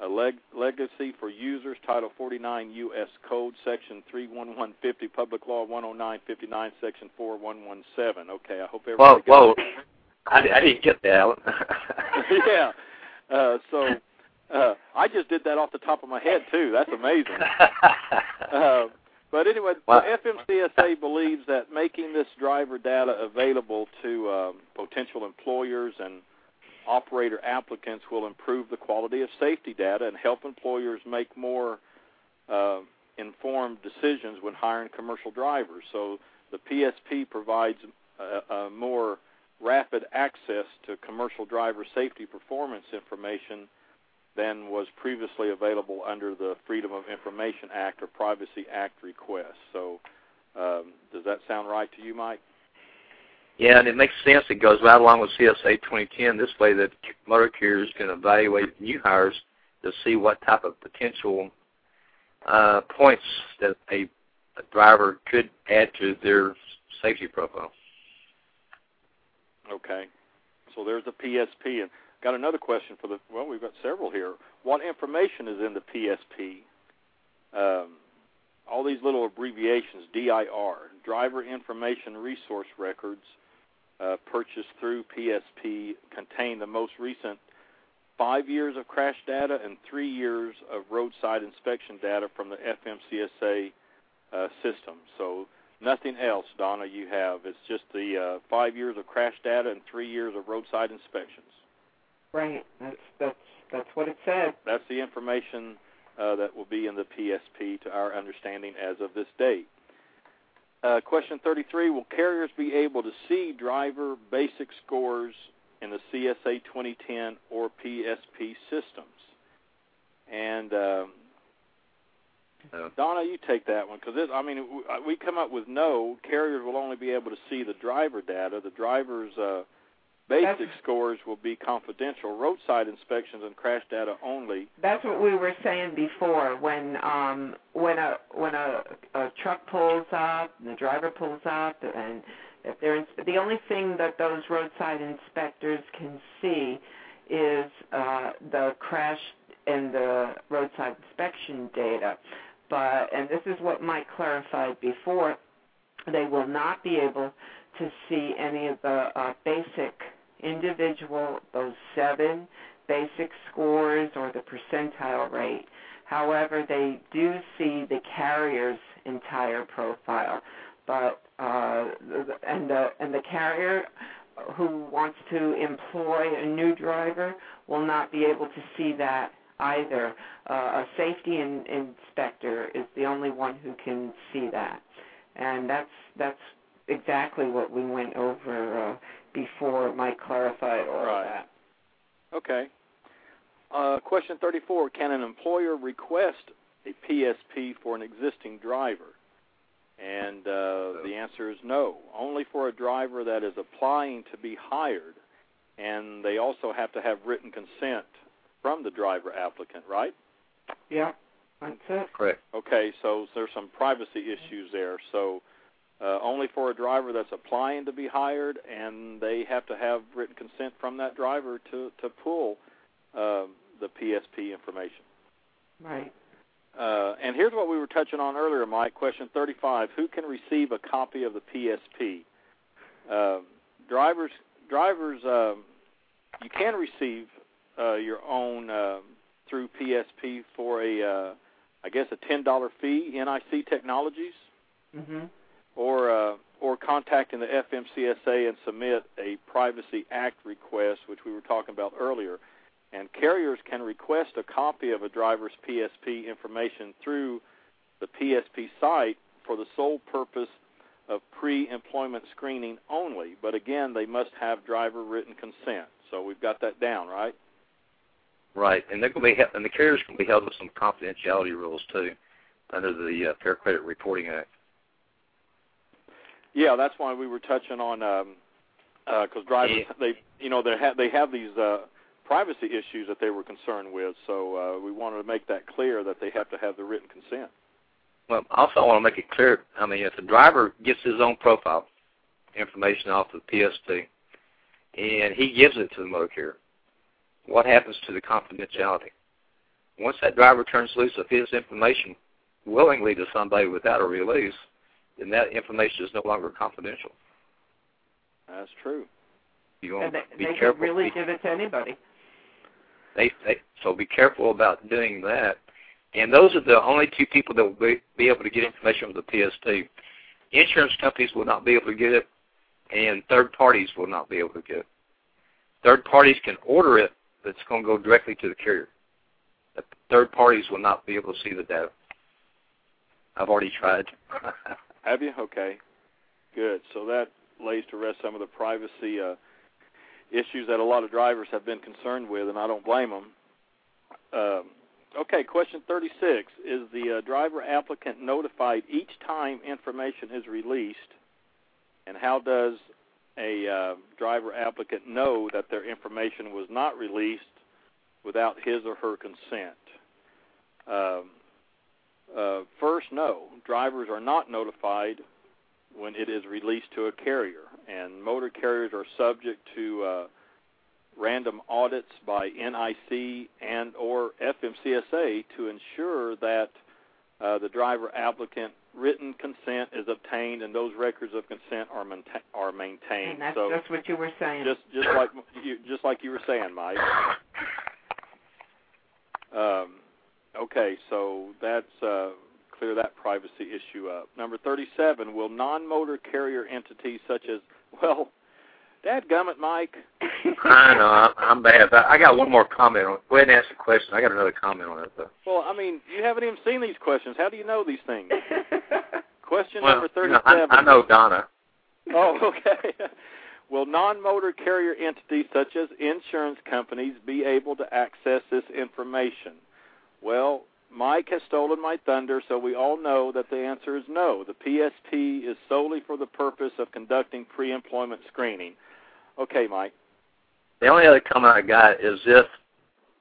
A leg- legacy for users, Title 49 U.S. Code, Section 31150, Public Law 10959, Section 4117. Okay, I hope everybody. Whoa, whoa! I, I didn't get that, yeah. Uh, so uh, I just did that off the top of my head too. That's amazing. uh, but anyway, the FMCSA believes that making this driver data available to um, potential employers and operator applicants will improve the quality of safety data and help employers make more uh, informed decisions when hiring commercial drivers. So the PSP provides a, a more rapid access to commercial driver safety performance information than was previously available under the Freedom of Information Act or Privacy Act request. So, um, does that sound right to you, Mike? Yeah, and it makes sense. It goes right along with CSA 2010. This way, that motor carriers can evaluate new hires to see what type of potential uh, points that a, a driver could add to their safety profile. Okay, so there's the PSP, and got another question for the. Well, we've got several here. What information is in the PSP? Um, all these little abbreviations, DIR, Driver Information Resource Records, uh, purchased through PSP, contain the most recent five years of crash data and three years of roadside inspection data from the FMCSA uh, system. So nothing else, Donna, you have. It's just the uh, five years of crash data and three years of roadside inspections. Right. That's that's that's what it said. That's the information uh, that will be in the PSP to our understanding as of this date. Uh, question 33: Will carriers be able to see driver BASIC scores in the CSA 2010 or PSP systems? And um, Donna, you take that one because I mean we come up with no. Carriers will only be able to see the driver data. The driver's uh, BASIC that's, scores will be confidential. Roadside inspections and crash data only. That's what we were saying before. When um, when a when a, a truck pulls up, and the driver pulls up, and if they're in, the only thing that those roadside inspectors can see is uh, the crash and the roadside inspection data. And this is what Mike clarified before. They will not be able to see any of the uh, BASIC individual, those seven BASIC scores or the percentile rate. However, they do see the carrier's entire profile, but uh, and the and the carrier who wants to employ a new driver will not be able to see that either. Uh, a safety in, inspector is the only one who can see that, and that's that's exactly what we went over uh, before Mike clarified all right. that. Okay. Uh, question 34: Can an employer request a PSP for an existing driver? And uh, the answer is no. Only for a driver that is applying to be hired, and they also have to have written consent from the driver applicant, right? Yeah, that's it. Correct. Okay, so there's some privacy issues there. So uh, only for a driver that's applying to be hired, and they have to have written consent from that driver to to pull uh, the PSP information. Right. Uh, and here's what we were touching on earlier, Mike. Question 35: Who can receive a copy of the PSP? Uh, drivers, drivers, um, you can receive uh, your own uh, through PSP for a uh, I guess a ten dollar fee, NIC Technologies, Mhm. or uh, or contacting the FMCSA and submit a Privacy Act request, which we were talking about earlier. And carriers can request a copy of a driver's PSP information through the PSP site for the sole purpose of pre-employment screening only. But again, they must have driver written consent. So we've got that down, right? Right, and they're going to be, and the carriers can be held with some confidentiality rules too, under the uh, Fair Credit Reporting Act. Yeah, that's why we were touching on because drivers Yeah. they you know they have they have these uh, privacy issues that they were concerned with. So uh, we wanted to make that clear that they have to have the written consent. Well, also I want to make it clear. I mean, if the driver gets his own profile information off the PSP, and he gives it to the motor carrier, what happens to the confidentiality? Once that driver turns loose of his information willingly to somebody without a release, then that information is no longer confidential. That's true. You want And they, to be they could careful. really give it to anybody. they, they, so be careful about doing that. And those are the only two people that will be, be able to get information from the PSP. Insurance companies will not be able to get it, and third parties will not be able to get it. Third parties can order it, it's going to go directly to the carrier. The third parties will not be able to see the data. I've already tried. Have you? Okay. Good. So that lays to rest some of the privacy uh, issues that a lot of drivers have been concerned with, and I don't blame them. Um, okay, question 36. Is the uh, driver applicant notified each time information is released, and how does a uh, driver applicant know that their information was not released without his or her consent? Um, uh, first, no. Drivers are not notified when it is released to a carrier, and motor carriers are subject to uh, random audits by NIC and or FMCSA to ensure that uh, the driver applicant written consent is obtained and those records of consent are are maintained. And that's so just what you were saying. just just like you just like you were saying, Mike. Um, okay, so that's uh, clear that privacy issue up. Number 37, will non-motor carrier entities such as, well, dadgummit, Mike. I know, I'm, bad. I got one more comment on it. Go ahead and ask the question. I got another comment on it, though. Well, I mean, you haven't even seen these questions. How do you know these things? Question Well, number you know, 37. I, I know Donna. Oh, okay. Will non-motor carrier entities such as insurance companies be able to access this information? Well, Mike has stolen my thunder, so we all know that the answer is no. The PSP is solely for the purpose of conducting pre-employment screening. Okay, Mike. The only other comment I got is if,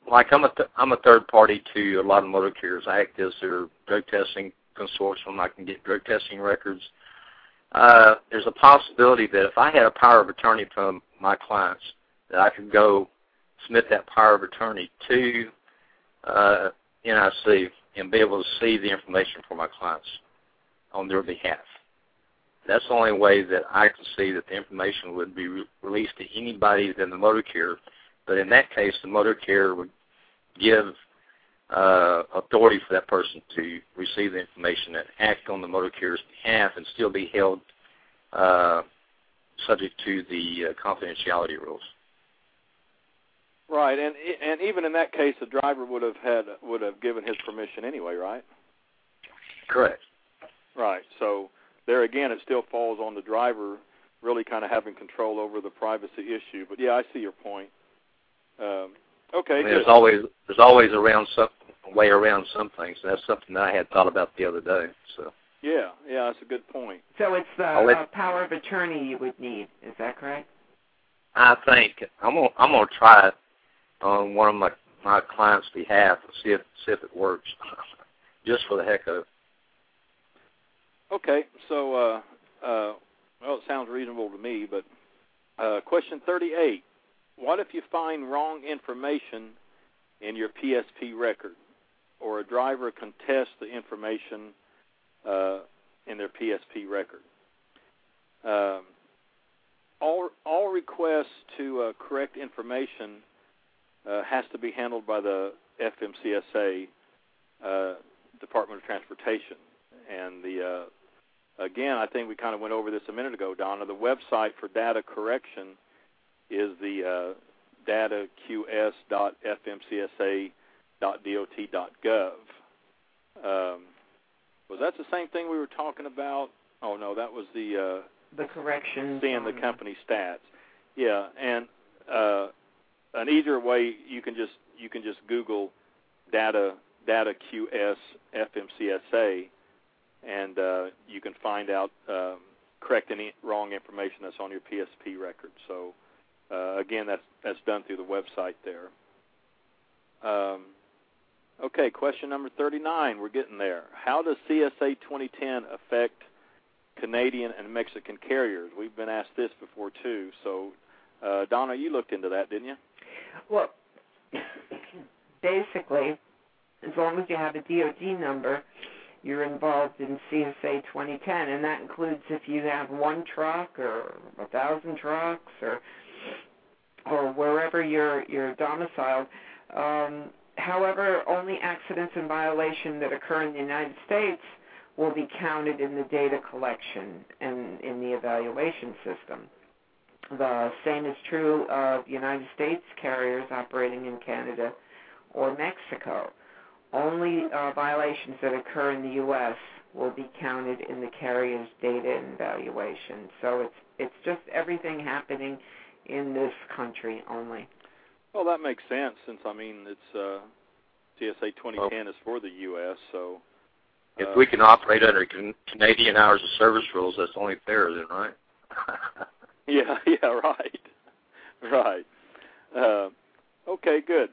like, I'm a th- I'm a third party to a lot of motor carriers. I act as their drug testing consortium. I can get drug testing records. Uh, there's a possibility that if I had a power of attorney from my clients, that I could go submit that power of attorney to uh, NIC and be able to see the information for my clients on their behalf. That's the only way that I can see that the information would be re- released to anybody than the motor carrier. But in that case, the motor carrier would give uh, authority for that person to receive the information and act on the motor carrier's behalf and still be held uh, subject to the uh, confidentiality rules. Right, and and even in that case, the driver would have had would have given his permission anyway, right? Correct. Right. So there again, it still falls on the driver really kind of having control over the privacy issue. But yeah, I see your point. Um, okay. I mean, there's always there's always around some way around some things. And that's something that I had thought about the other day. So Yeah, yeah, that's a good point. so it's the I'll let- uh, power of attorney you would need. Is that correct? I think I'm gonna I'm gonna try it on one of my my clients' behalf and see if see if it works, just for the heck of it. Okay, so uh, uh, well, it sounds reasonable to me. But uh, question 38: What if you find wrong information in your PSP record, or a driver contests the information uh, in their PSP record? Um, all all requests to uh, correct information uh, has to be handled by the FMCSA uh, Department of Transportation. And the uh, again, I think we kind of went over this a minute ago, Donna. The website for data correction is the uh, dataqs.fmcsa.dot.gov. Um, was that the same thing we were talking about? Oh no, that was the uh, the correction. Seeing the company stats. Yeah, and uh, an easier way you can just you can just Google data data QS FMCSA, and uh, you can find out um, correct any wrong information that's on your PSP record. So uh, again, that's that's done through the website there. Um, okay, question number 39. We're getting there. How does CSA 2010 affect Canadian and Mexican carriers? We've been asked this before too. So, uh, Donna, you looked into that, didn't you? Well, basically, as long as you have a DOT number, you're involved in CSA 2010, and that includes if you have one truck or a thousand trucks or or wherever you're you're domiciled. Um, however, only accidents and violation that occur in the United States will be counted in the data collection and in the evaluation system. The same is true of United States carriers operating in Canada or Mexico. Only uh, violations that occur in the U.S. will be counted in the carrier's data and evaluation. So it's it's just everything happening in this country only. Well, that makes sense since I mean it's uh, CSA 2010 well, is for the U.S. So if uh, we can operate under can- Canadian hours of service rules, that's only fair, then, right? yeah, yeah, right, right. Uh, okay, good.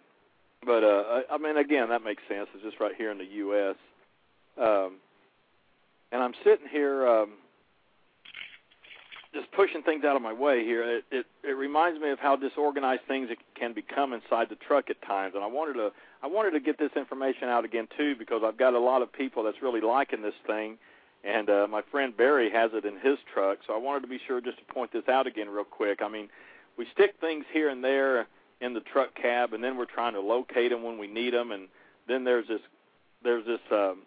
But uh, I, I mean, again, that makes sense. It's just right here in the U.S. Um, and I'm sitting here. Um, just pushing things out of my way here. It, it it reminds me of how disorganized things can become inside the truck at times, and I wanted to I wanted to get this information out again too because I've got a lot of people that's really liking this thing, and uh, my friend Barry has it in his truck, so I wanted to be sure just to point this out again real quick. I mean, we stick things here and there in the truck cab, and then we're trying to locate them when we need them, and then there's this there's this um,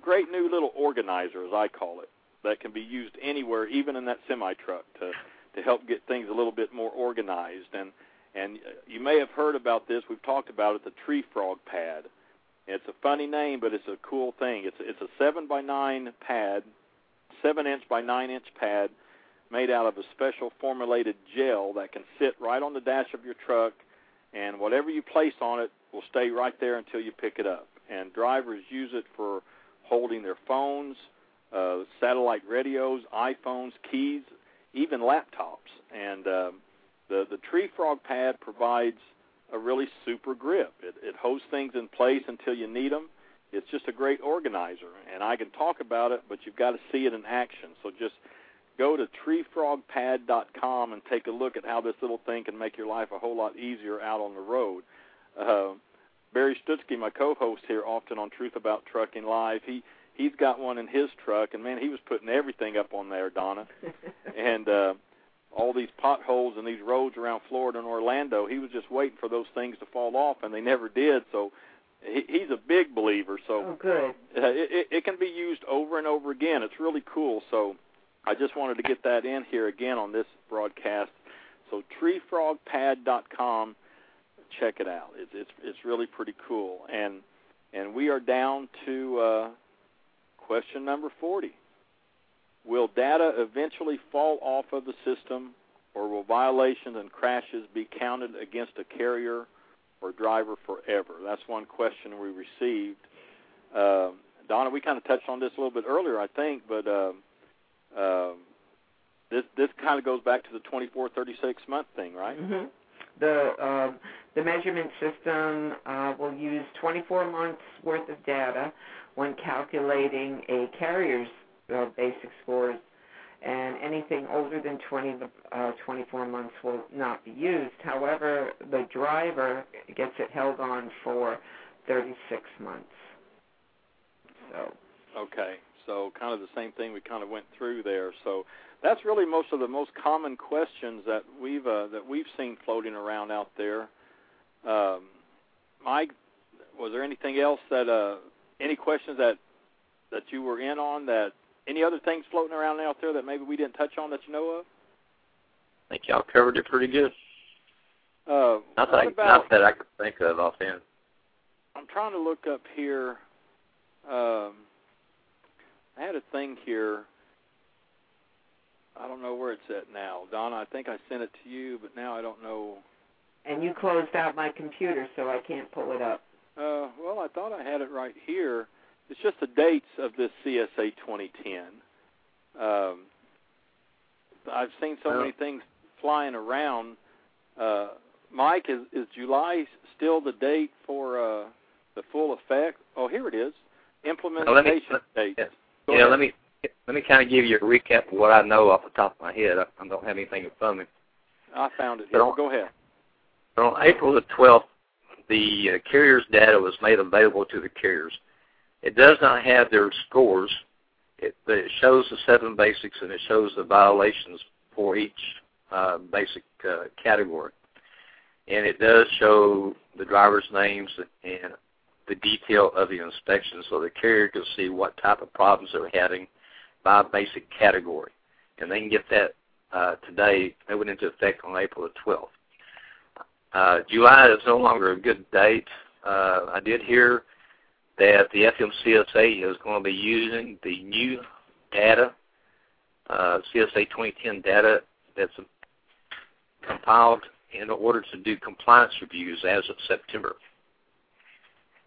great new little organizer, as I call it that can be used anywhere, even in that semi truck, to to help get things a little bit more organized. And and you may have heard about this. We've talked about it. The tree frog pad. It's a funny name, but it's a cool thing. It's it's a seven by nine pad, seven inch by nine inch pad, made out of a special formulated gel that can sit right on the dash of your truck, and whatever you place on it will stay right there until you pick it up. And drivers use it for holding their phones, uh, satellite radios, iPhones, keys, even laptops. And um, the the Tree Frog pad provides a really super grip. It, it holds things in place until you need them. It's just a great organizer, and I can talk about it, but you've got to see it in action. So just go to treefrogpad.com and take a look at how this little thing can make your life a whole lot easier out on the road. Uh, Barry Stutzky, my co-host here, often on Truth About Trucking Live, he he's got one in his truck, and man, he was putting everything up on there, Donna, and uh, all these potholes and these roads around Florida and Orlando. He was just waiting for those things to fall off, and they never did. So he, he's a big believer. So oh, good. Uh, it, it, it can be used over and over again. It's really cool. So I just wanted to get that in here again on this broadcast. So treefrogpad.com, check it out. It's it's it's really pretty cool. And and we are down to uh, Question number 40. Will data eventually fall off of the system, or will violations and crashes be counted against a carrier or driver forever? That's one question we received. Uh, Donna, we kind of touched on this a little bit earlier, I think, but uh, uh, this this kind of goes back to the 24, 36 month thing, right? Mm-hmm. The uh, the measurement system uh, will use 24 months worth of data when calculating a carrier's uh, BASIC scores, and anything older than 20, uh, 24 months will not be used. However, the driver gets it held on for 36 months. So. Okay, so kind of the same thing we kind of went through there. So that's really most of the most common questions that we've uh, that we've seen floating around out there. Um, Mike, was there anything else that uh, any questions that that you were in on that any other things floating around out there that maybe we didn't touch on that you know of? I think y'all covered it pretty good. Uh, not that I, about, not that I could think of offhand. I'm trying to look up here. Um, I had a thing here. I don't know where it's at now. Donna, I think I sent it to you, but now I don't know. And you closed out my computer, so I can't pull it up. Uh, well, I thought I had it right here. It's just the dates of this CSA 2010. Um, I've seen so many things flying around. Uh, Mike, is, is July still the date for uh, the full effect? Oh, here it is. Implementation let me, date. Yeah, yeah let me let me kind of give you a recap of what I know off the top of my head. I, I don't have anything in front of me. I found it here. On, Go ahead. On April the 12th, the uh, carriers' data was made available to the carriers. It does not have their scores, it, but it shows the seven BASICs and it shows the violations for each uh, BASIC uh, category. And it does show the driver's names and the detail of the inspection so the carrier can see what type of problems they're having by BASIC category. And they can get that uh, today. That went into effect on April the 12th. Uh, July is no longer a good date. Uh, I did hear that the FMCSA is going to be using the new data, uh, CSA 2010 data that's compiled in order to do compliance reviews as of September,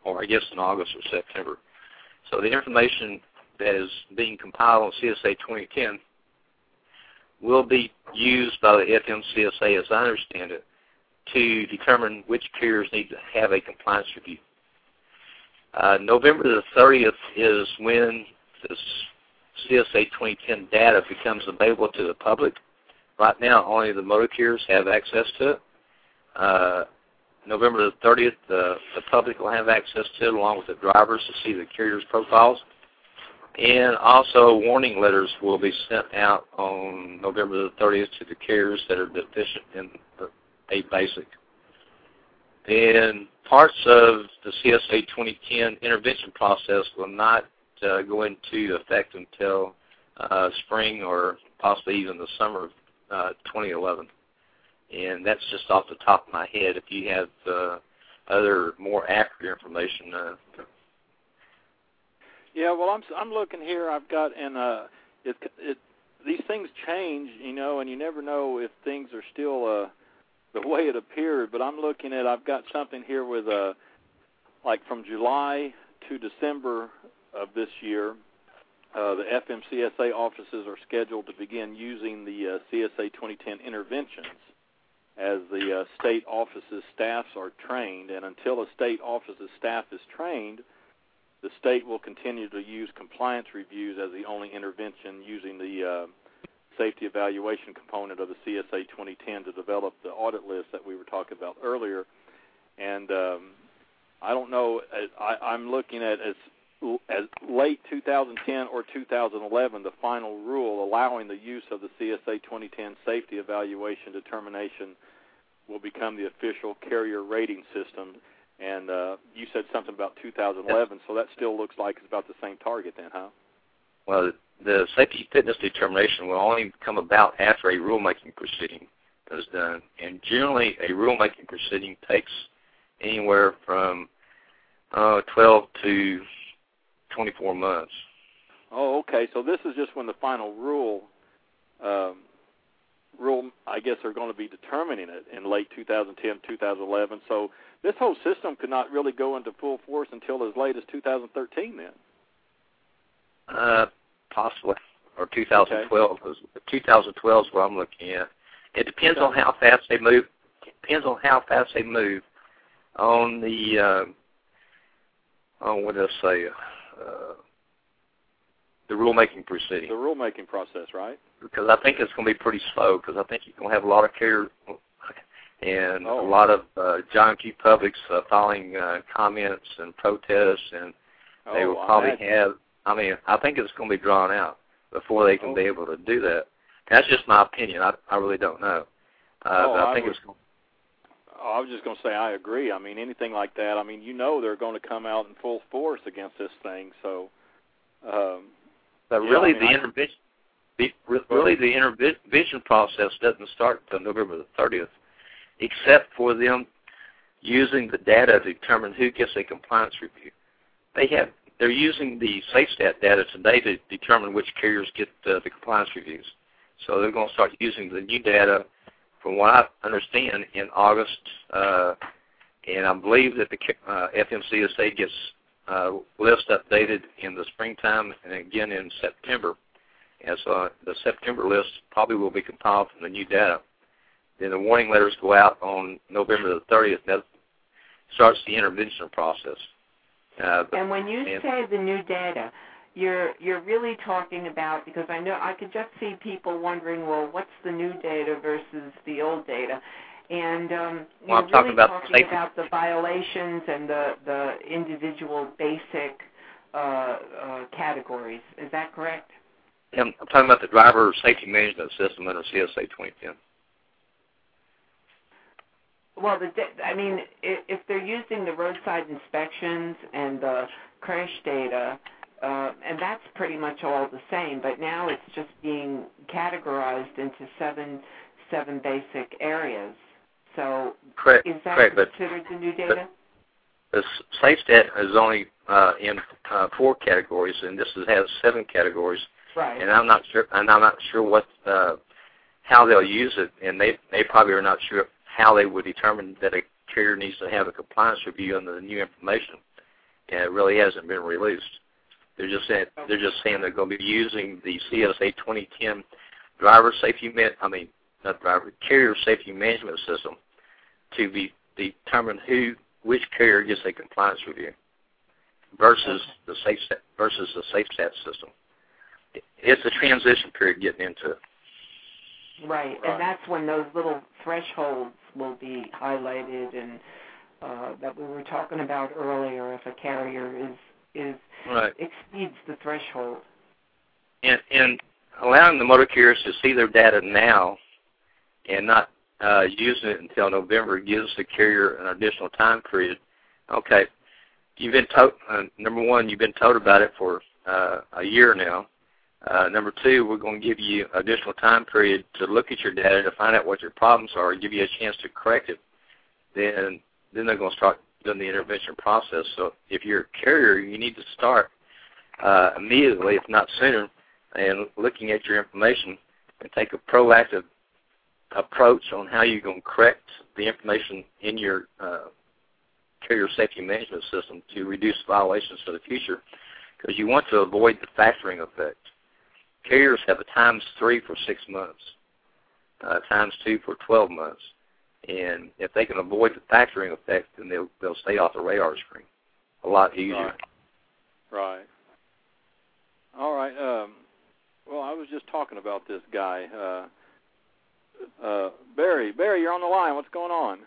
or I guess in August or September. So the information that is being compiled on CSA 2010 will be used by the FMCSA, as I understand it, to determine which carriers need to have a compliance review. Uh, November the 30th is when this CSA 2010 data becomes available to the public. Right now, only the motor carriers have access to it. Uh, November the 30th, the, the public will have access to it along with the drivers to see the carriers' profiles. And also, warning letters will be sent out on November the 30th to the carriers that are deficient in the A BASIC. And parts of the CSA 2010 intervention process will not uh, go into effect until uh, spring or possibly even the summer of uh, 2011. And that's just off the top of my head. If you have uh, other more accurate information, uh, yeah, well, I'm I'm looking here. I've got and uh, it it these things change, you know, and you never know if things are still uh the way it appeared. But I'm looking at I've got something here with uh like from July to December of this year. Uh, the FMCSA offices are scheduled to begin using the uh, CSA 2010 interventions as the uh, state offices staffs are trained. And until a state office's staff is trained, the state will continue to use compliance reviews as the only intervention using the uh, safety evaluation component of the CSA 2010 to develop the audit list that we were talking about earlier. And um, I don't know, I, I'm looking at as as late 2010 or 2011, the final rule allowing the use of the CSA 2010 safety evaluation determination will become the official carrier rating system and uh, you said something about 2011, so that still looks like it's about the same target then, huh? Well, the safety fitness determination will only come about after a rulemaking proceeding is done, and generally a rulemaking proceeding takes anywhere from uh, 12 to 24 months. Oh, okay. So this is just when the final rule um, rule, I guess, are going to be determining it in late 2010, 2011. So this whole system could not really go into full force until as late as 2013 then. Uh, possibly, or 2012. Okay. 2012 is what I'm looking at. It depends okay. on how fast they move. It depends on how fast they move on the uh, on what did I say? Uh, the rulemaking proceeding. The rulemaking process, right? Because I think it's going to be pretty slow. Because I think you're going to have a lot of care and oh. a lot of uh, John Q. Publics uh, filing uh, comments and protests, and they oh, will probably I have. I mean, I think it's going to be drawn out before they can oh. be able to do that. That's just my opinion. I I really don't know. Uh, oh, but I, I think would, it's. Going I was just going to say I agree. I mean, anything like that. I mean, you know, they're going to come out in full force against this thing. So, um, but yeah, really, I mean, the I- intervention, the, really, the intervention process doesn't start until November the 30th, except for them using the data to determine who gets a compliance review. They have they're using the SafeStat data today to determine which carriers get uh, the compliance reviews. So they're going to start using the new data, from what I understand, in August, uh, and I believe that the uh, FMCSA gets uh, list updated in the springtime and again in September. And so uh, the September list probably will be compiled from the new data. Then the warning letters go out on November the 30th. That starts the intervention process. Uh, And when you say the new data, you're you're really talking about because I know I could just see people wondering, well, what's the new data versus the old data? And um, Well, you're I'm talking really about talking about the violations and the the individual BASIC uh, uh, categories. Is that correct? I'm I'm talking about the driver safety management system under CSA 2010. Well, the I mean, if they're using the roadside inspections and the crash data, uh, and that's pretty much all the same. But now it's just being categorized into seven seven BASIC areas. So Correct. is that correct. But considered the new data? the SafeStat is only uh, in uh, four categories, and this is, has seven categories. Right. And I'm not sure. And I'm not sure what uh, how they'll use it, and they they probably are not sure how they would determine that a carrier needs to have a compliance review under the new information. And it really hasn't been released. They're just saying they're just saying they're going to be using the CSA 2010 driver safety man. I mean, not driver carrier safety management system to be determine who which carrier gets a compliance review versus the safe versus the SafeStat system. It's a transition period getting into it. Right. Right. And that's when those little thresholds will be highlighted and uh, that we were talking about earlier. If a carrier is is Right. exceeds the threshold. And and allowing the motor carriers to see their data now and not uh, using it until November gives the carrier an additional time period. Okay, you've been told. Uh, number one, you've been told about it for uh, a year now. Uh, number two, we're going to give you additional time period to look at your data to find out what your problems are, give you a chance to correct it. Then, then they're going to start doing the intervention process. So, if you're a carrier, you need to start uh, immediately, if not sooner, and looking at your information and take a proactive approach on how you're going to correct the information in your uh, carrier safety management system to reduce violations for the future because you want to avoid the factoring effect. Carriers have a times three for six months, uh, times two for 12 months. And if they can avoid the factoring effect, then they'll, they'll stay off the radar screen a lot easier. Right. Right. All right. Um, well, I was just talking about this guy, uh, uh, Barry. Barry, you're on the line. What's going on?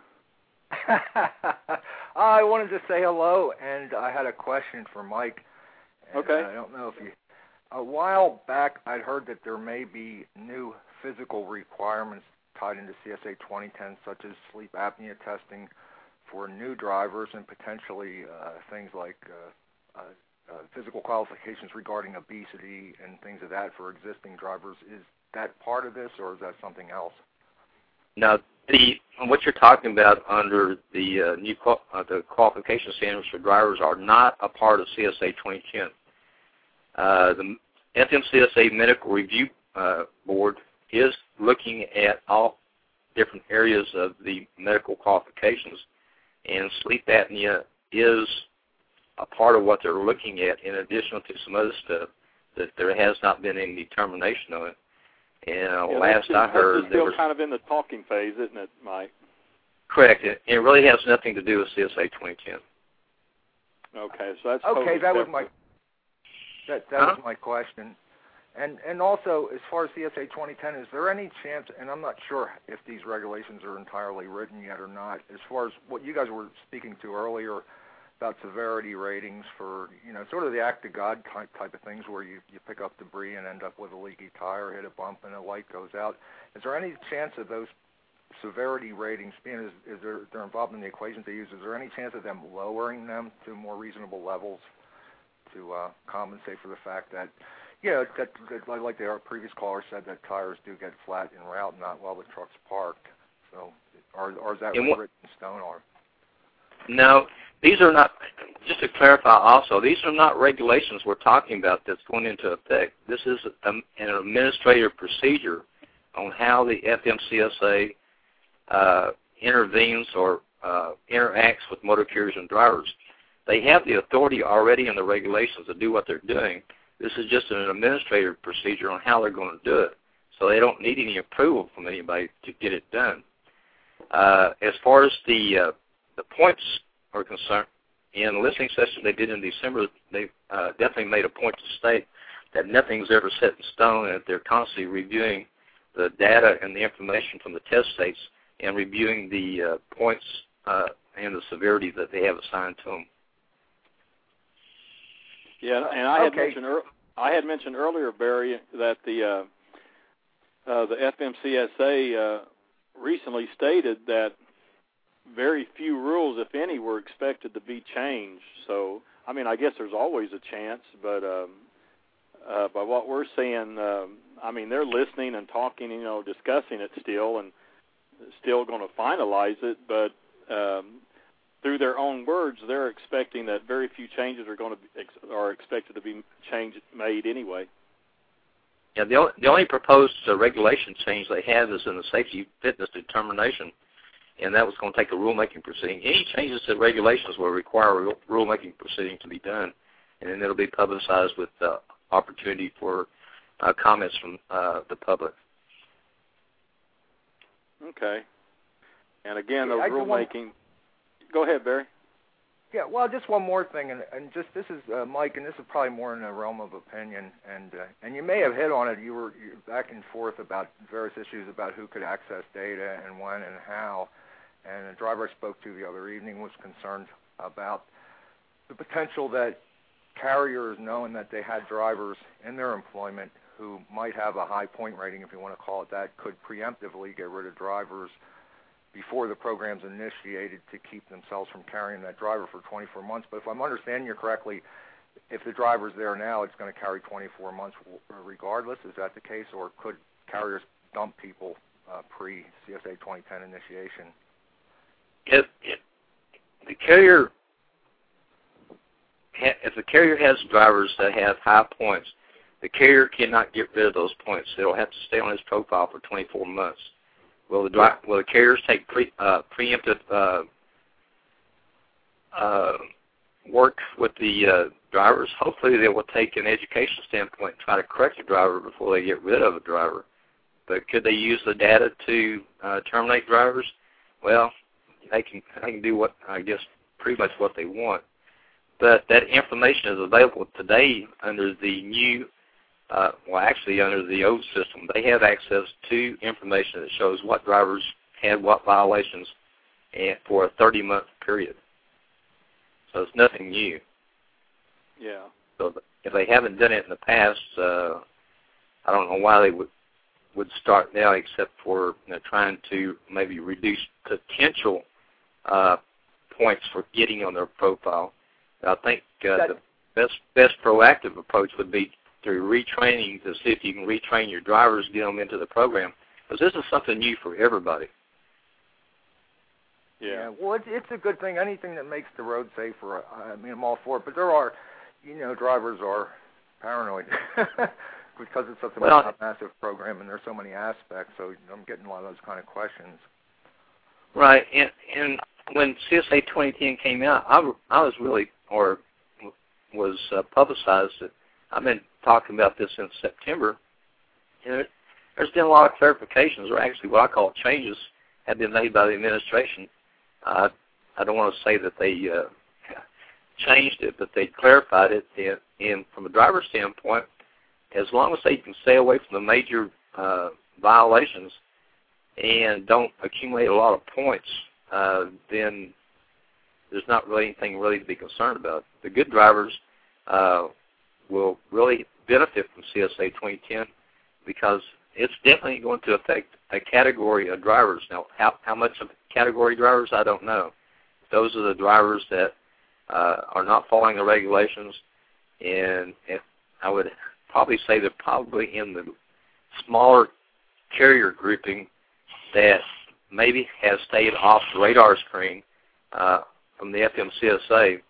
I wanted to say hello, and I had a question for Mike. Okay. I don't know if you. A while back, I'd heard that there may be new physical requirements tied into CSA 2010, such as sleep apnea testing for new drivers, and potentially uh, things like uh, uh, physical qualifications regarding obesity and things of that for existing drivers. Is that part of this, or is that something else? Now, what you're talking about under the new qualification standards for drivers are not a part of CSA 2010. Uh, the FMCSA Medical Review Board is looking at all different areas of the medical qualifications, and sleep apnea is a part of what they're looking at, in addition to some other stuff that there has not been any determination on it. And uh, Yeah, last I heard, this is there still was kind of in the talking phase, isn't it, Mike? Correct. It, it really has nothing to do with CSA 2010. Okay, so that's Okay, totally that was my that that Huh? was my question. And and also as far as CSA 2010, is there any chance? And I'm not sure if these regulations are entirely written yet or not. As far as what you guys were speaking to earlier about severity ratings for you know sort of the act of God type type of things where you you pick up debris and end up with a leaky tire, hit a bump, and a light goes out. Is there any chance of those severity ratings, being they're, they're involved in the equations they use, is there any chance of them lowering them to more reasonable levels to uh, compensate for the fact that, yeah, that, that like the previous caller said, that tires do get flat in route, not while the truck's parked. So, or, or is that written in stone? Or No, these are not. Just to clarify, also, these are not regulations we're talking about that's going into effect. This is um, an administrative procedure on how the FMCSA uh, intervenes or uh, interacts with motor carriers and drivers. They have the authority already in the regulations to do what they're doing. This is just an administrative procedure on how they're going to do it. So they don't need any approval from anybody to get it done. Uh, as far as the uh, the points are concerned, in the listening session they did in December, they uh, definitely made a point to state that nothing's ever set in stone and that they're constantly reviewing the data and the information from the test states and reviewing the uh, points uh, and the severity that they have assigned to them. Yeah, and I had Okay. mentioned ear- I had mentioned earlier, Barry, that the uh, uh, the FMCSA uh, recently stated that very few rules, if any, were expected to be changed. So, I mean, I guess there's always a chance, but um, uh, by what we're seeing, um, I mean, they're listening and talking, you know, discussing it still, and still going to finalize it. But um, through their own words, they're expecting that very few changes are going to be, are expected to be changed made anyway. Yeah, the only, the only proposed uh, regulation change they have is in the safety fitness determination, and that was going to take a rulemaking proceeding. Any changes to regulations will require a rulemaking proceeding to be done, and then it'll be publicized with uh, opportunity for uh, comments from uh, the public. Okay. And again, Yeah, those I do want- rulemaking. Go ahead, Barry. Yeah, well, just one more thing, and, and just this is uh, Mike, and this is probably more in the realm of opinion, and uh, and you may have hit on it. You were you back and forth about various issues about who could access data and when and how, and the driver I spoke to the other evening was concerned about the potential that carriers, knowing that they had drivers in their employment who might have a high point rating, if you want to call it that, could preemptively get rid of drivers before the program's initiated to keep themselves from carrying that driver for 24 months. But if I'm understanding you correctly, if the driver's there now, it's going to carry 24 months regardless. Is that the case, or could carriers dump people uh, pre CSA 2010 initiation? If, if the carrier, if the carrier has drivers that have high points, the carrier cannot get rid of those points. They'll have to stay on his profile for 24 months. Will the dri- will the carriers take pre, uh, preemptive uh, uh, work with the uh, drivers? Hopefully, they will take an education standpoint and try to correct the driver before they get rid of a driver. But could they use the data to uh, terminate drivers? Well, they can they can do what I guess pretty much what they want. But that information is available today under the new uh, well, actually under the old system, they have access to information that shows what drivers had what violations and for a 30-month period. So it's nothing new. Yeah. So if they haven't done it in the past, uh, I don't know why they would would start now, except for you know, trying to maybe reduce potential uh, points for getting on their profile. I think uh, That- the best best proactive approach would be through retraining to see if you can retrain your drivers, get them into the program, because this is something new for everybody. Yeah. Well, it's it's a good thing. Anything that makes the road safer, I mean, I'm all for it. But there are, you know, drivers are paranoid because it's such a Well- massive program and there's so many aspects. So I'm getting a lot of those kind of questions. Right, and and when CSA 2010 came out, I was really or was uh, publicized. That I've been talking about this since September. And there, there's been a lot of clarifications, or actually what I call changes, have been made by the administration. Uh, I don't want to say that they uh, changed it, but they clarified it. And, and from a driver's standpoint, as long as they can stay away from the major uh, violations and don't accumulate a lot of points, uh, then there's not really anything really to be concerned about. The good drivers uh, will really benefit from CSA 2010 because it's definitely going to affect a category of drivers. Now, how how much of category drivers, I don't know. Those are the drivers that uh, are not following the regulations, and, I would probably say they're probably in the smaller carrier grouping that maybe has stayed off the radar screen uh, from the FMCSA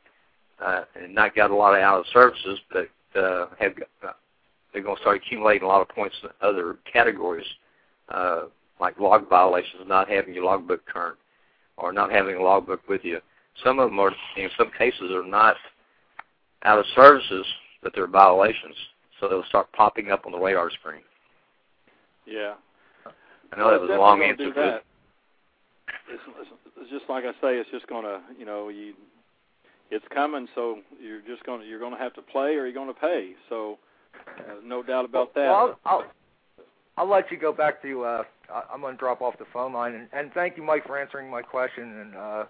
uh, and not got a lot of out of services, but uh, have uh, they're going to start accumulating a lot of points in other categories, uh, like log violations, not having your logbook current, or not having a logbook with you. Some of them are, in some cases, are not out of services, but they're violations. So they'll start popping up on the radar screen. Yeah. I know that was a long answer. It's, it's just like I say. It's just going to, you know, you. It's coming, so you're just going to you're going to have to play, or you're going to pay. So, uh, no doubt about that. Well, I'll, I'll, I'll let you go back to. Uh, I'm going to drop off the phone line, and, and thank you, Mike, for answering my question. And uh,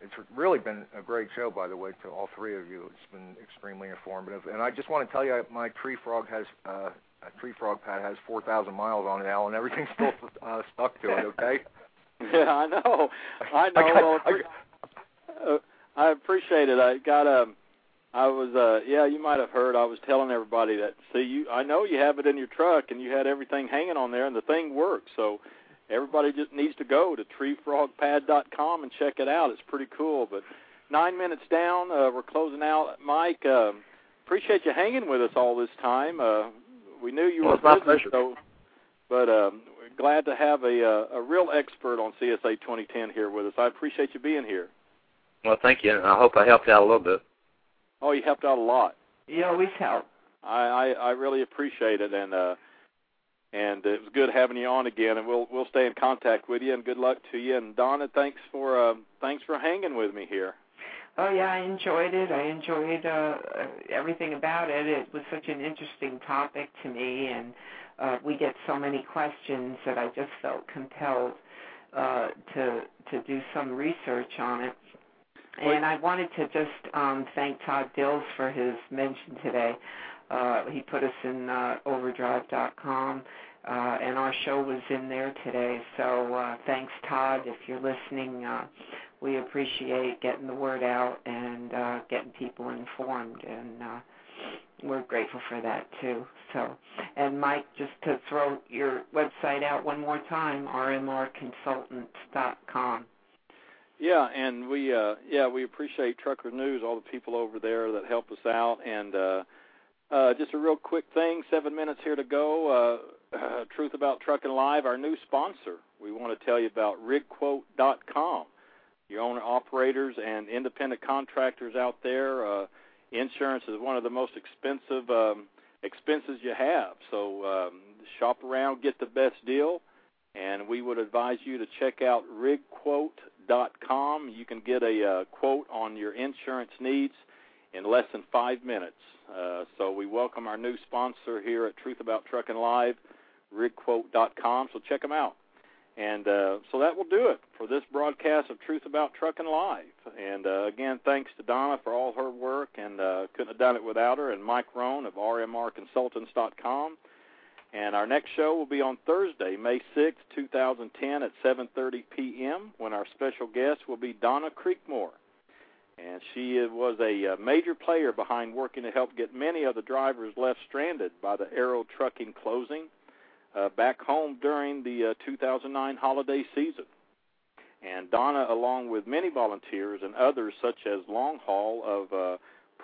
it's really been a great show, by the way, to all three of you. It's been extremely informative. And I just want to tell you, my tree frog has uh, a tree frog pad has 4,000 miles on it, Al, and everything's still uh, stuck to it. Okay. Yeah, I know. I know. I, got, well, I, uh, I appreciate it. I got um I was uh yeah, you might have heard I was telling everybody that see you I know you have it in your truck and you had everything hanging on there and the thing works. So everybody just needs to go to treefrogpad.com and check it out. It's pretty cool. But 9 minutes down, uh we're closing out. Mike, um appreciate you hanging with us all this time. Uh we knew you well, were busy, so but um glad to have a uh, a real expert on CSA 2010 here with us. I appreciate you being here. Well, thank you. I hope I helped out a little bit. Oh, you helped out a lot. You always help. I I, I really appreciate it, and uh, and it was good having you on again. And we'll we'll stay in contact with you. And good luck to you. And Donna, thanks for uh, thanks for hanging with me here. Oh yeah, I enjoyed it. I enjoyed uh, everything about it. It was such an interesting topic to me, and uh, we get so many questions that I just felt compelled uh, to to do some research on it. And I wanted to just um, thank Todd Dills for his mention today. Uh, he put us in uh, overdrive.com, uh, and our show was in there today. So uh, thanks, Todd. If you're listening, uh, we appreciate getting the word out and uh, getting people informed. And uh, we're grateful for that too. So, and Mike, just to throw your website out one more time, rmrconsultants.com. Yeah, and we uh yeah, we appreciate Trucker News, all the people over there that help us out and uh uh just a real quick thing, 7 minutes here to go. Uh, Truth About Trucking Live, our new sponsor. We want to tell you about rigquote.com. Your owner operators and independent contractors out there uh insurance is one of the most expensive um, expenses you have. So um, shop around, get the best deal, and we would advise you to check out rigquote.com. You can get a uh, quote on your insurance needs in less than five minutes. Uh, so we welcome our new sponsor here at Truth About Trucking Live, rigquote.com. So check them out. And uh, so that will do it for this broadcast of Truth About Trucking Live. And uh, again, thanks to Donna for all her work, and uh, couldn't have done it without her. And Mike Rohn of RMRConsultants.com. And our next show will be on Thursday, May 6, 2010, at 7:30 p.m. When our special guest will be Donna Creekmore, and she was a uh, major player behind working to help get many of the drivers left stranded by the Arrow Trucking closing uh, back home during the uh, 2009 holiday season. And Donna, along with many volunteers and others such as Long Haul of uh,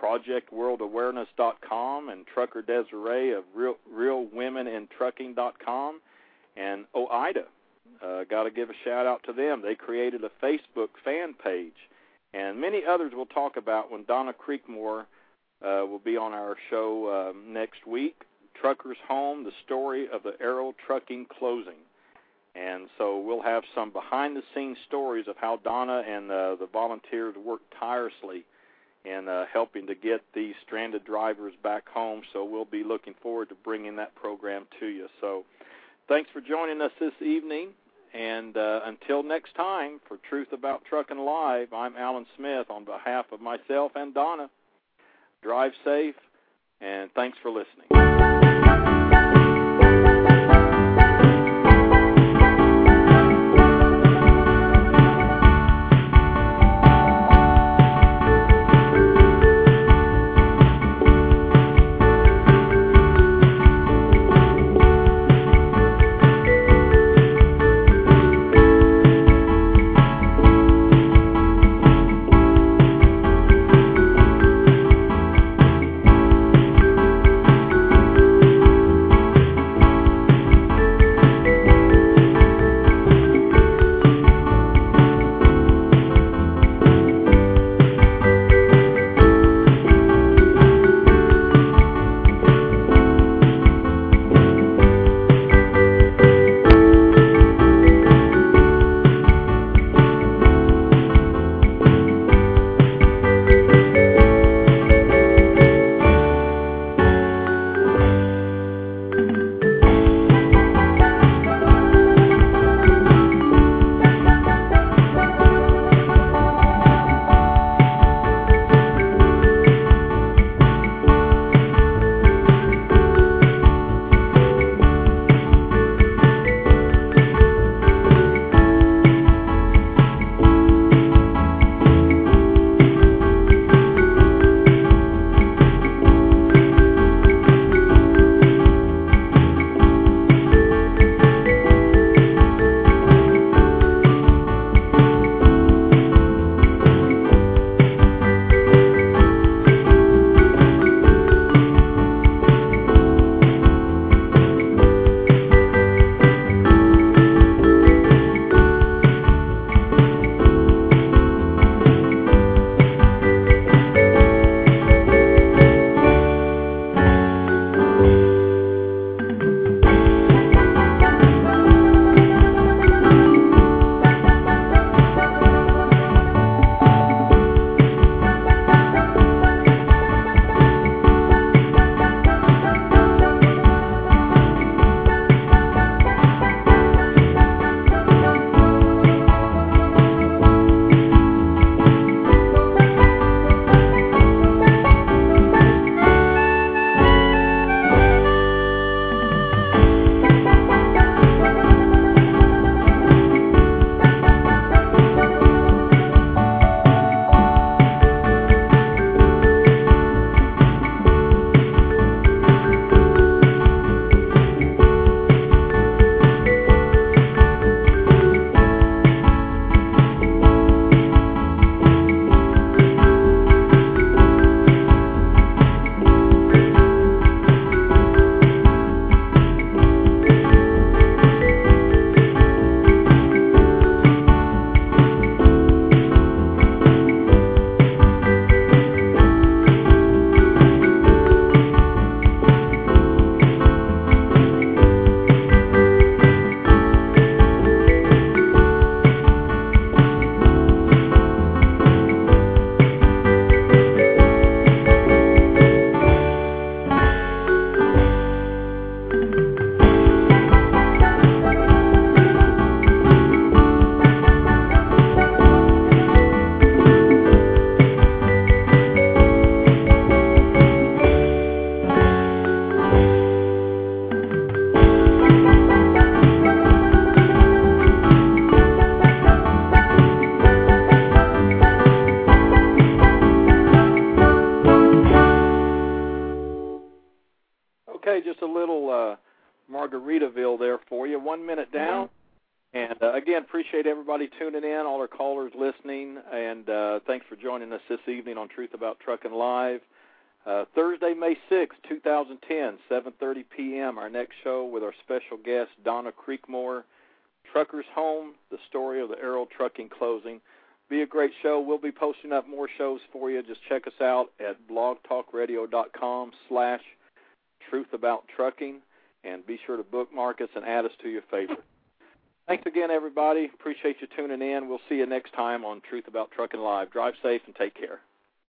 ProjectWorldAwareness.com and Trucker Desiree of Real, RealWomenInTrucking.com and OOIDA. Uh, Got to give a shout out to them. They created a Facebook fan page, and many others we'll talk about when Donna Creekmore uh, will be on our show uh, next week. Truckers Home, the story of the Arrow Trucking closing. And so we'll have some behind the scenes stories of how Donna and uh, the volunteers worked tirelessly in uh, helping to get these stranded drivers back home. So we'll be looking forward to bringing that program to you. So thanks for joining us this evening. And uh, until next time, for Truth About Trucking Live, I'm Allen Smith on behalf of myself and Donna. Drive safe, and thanks for listening.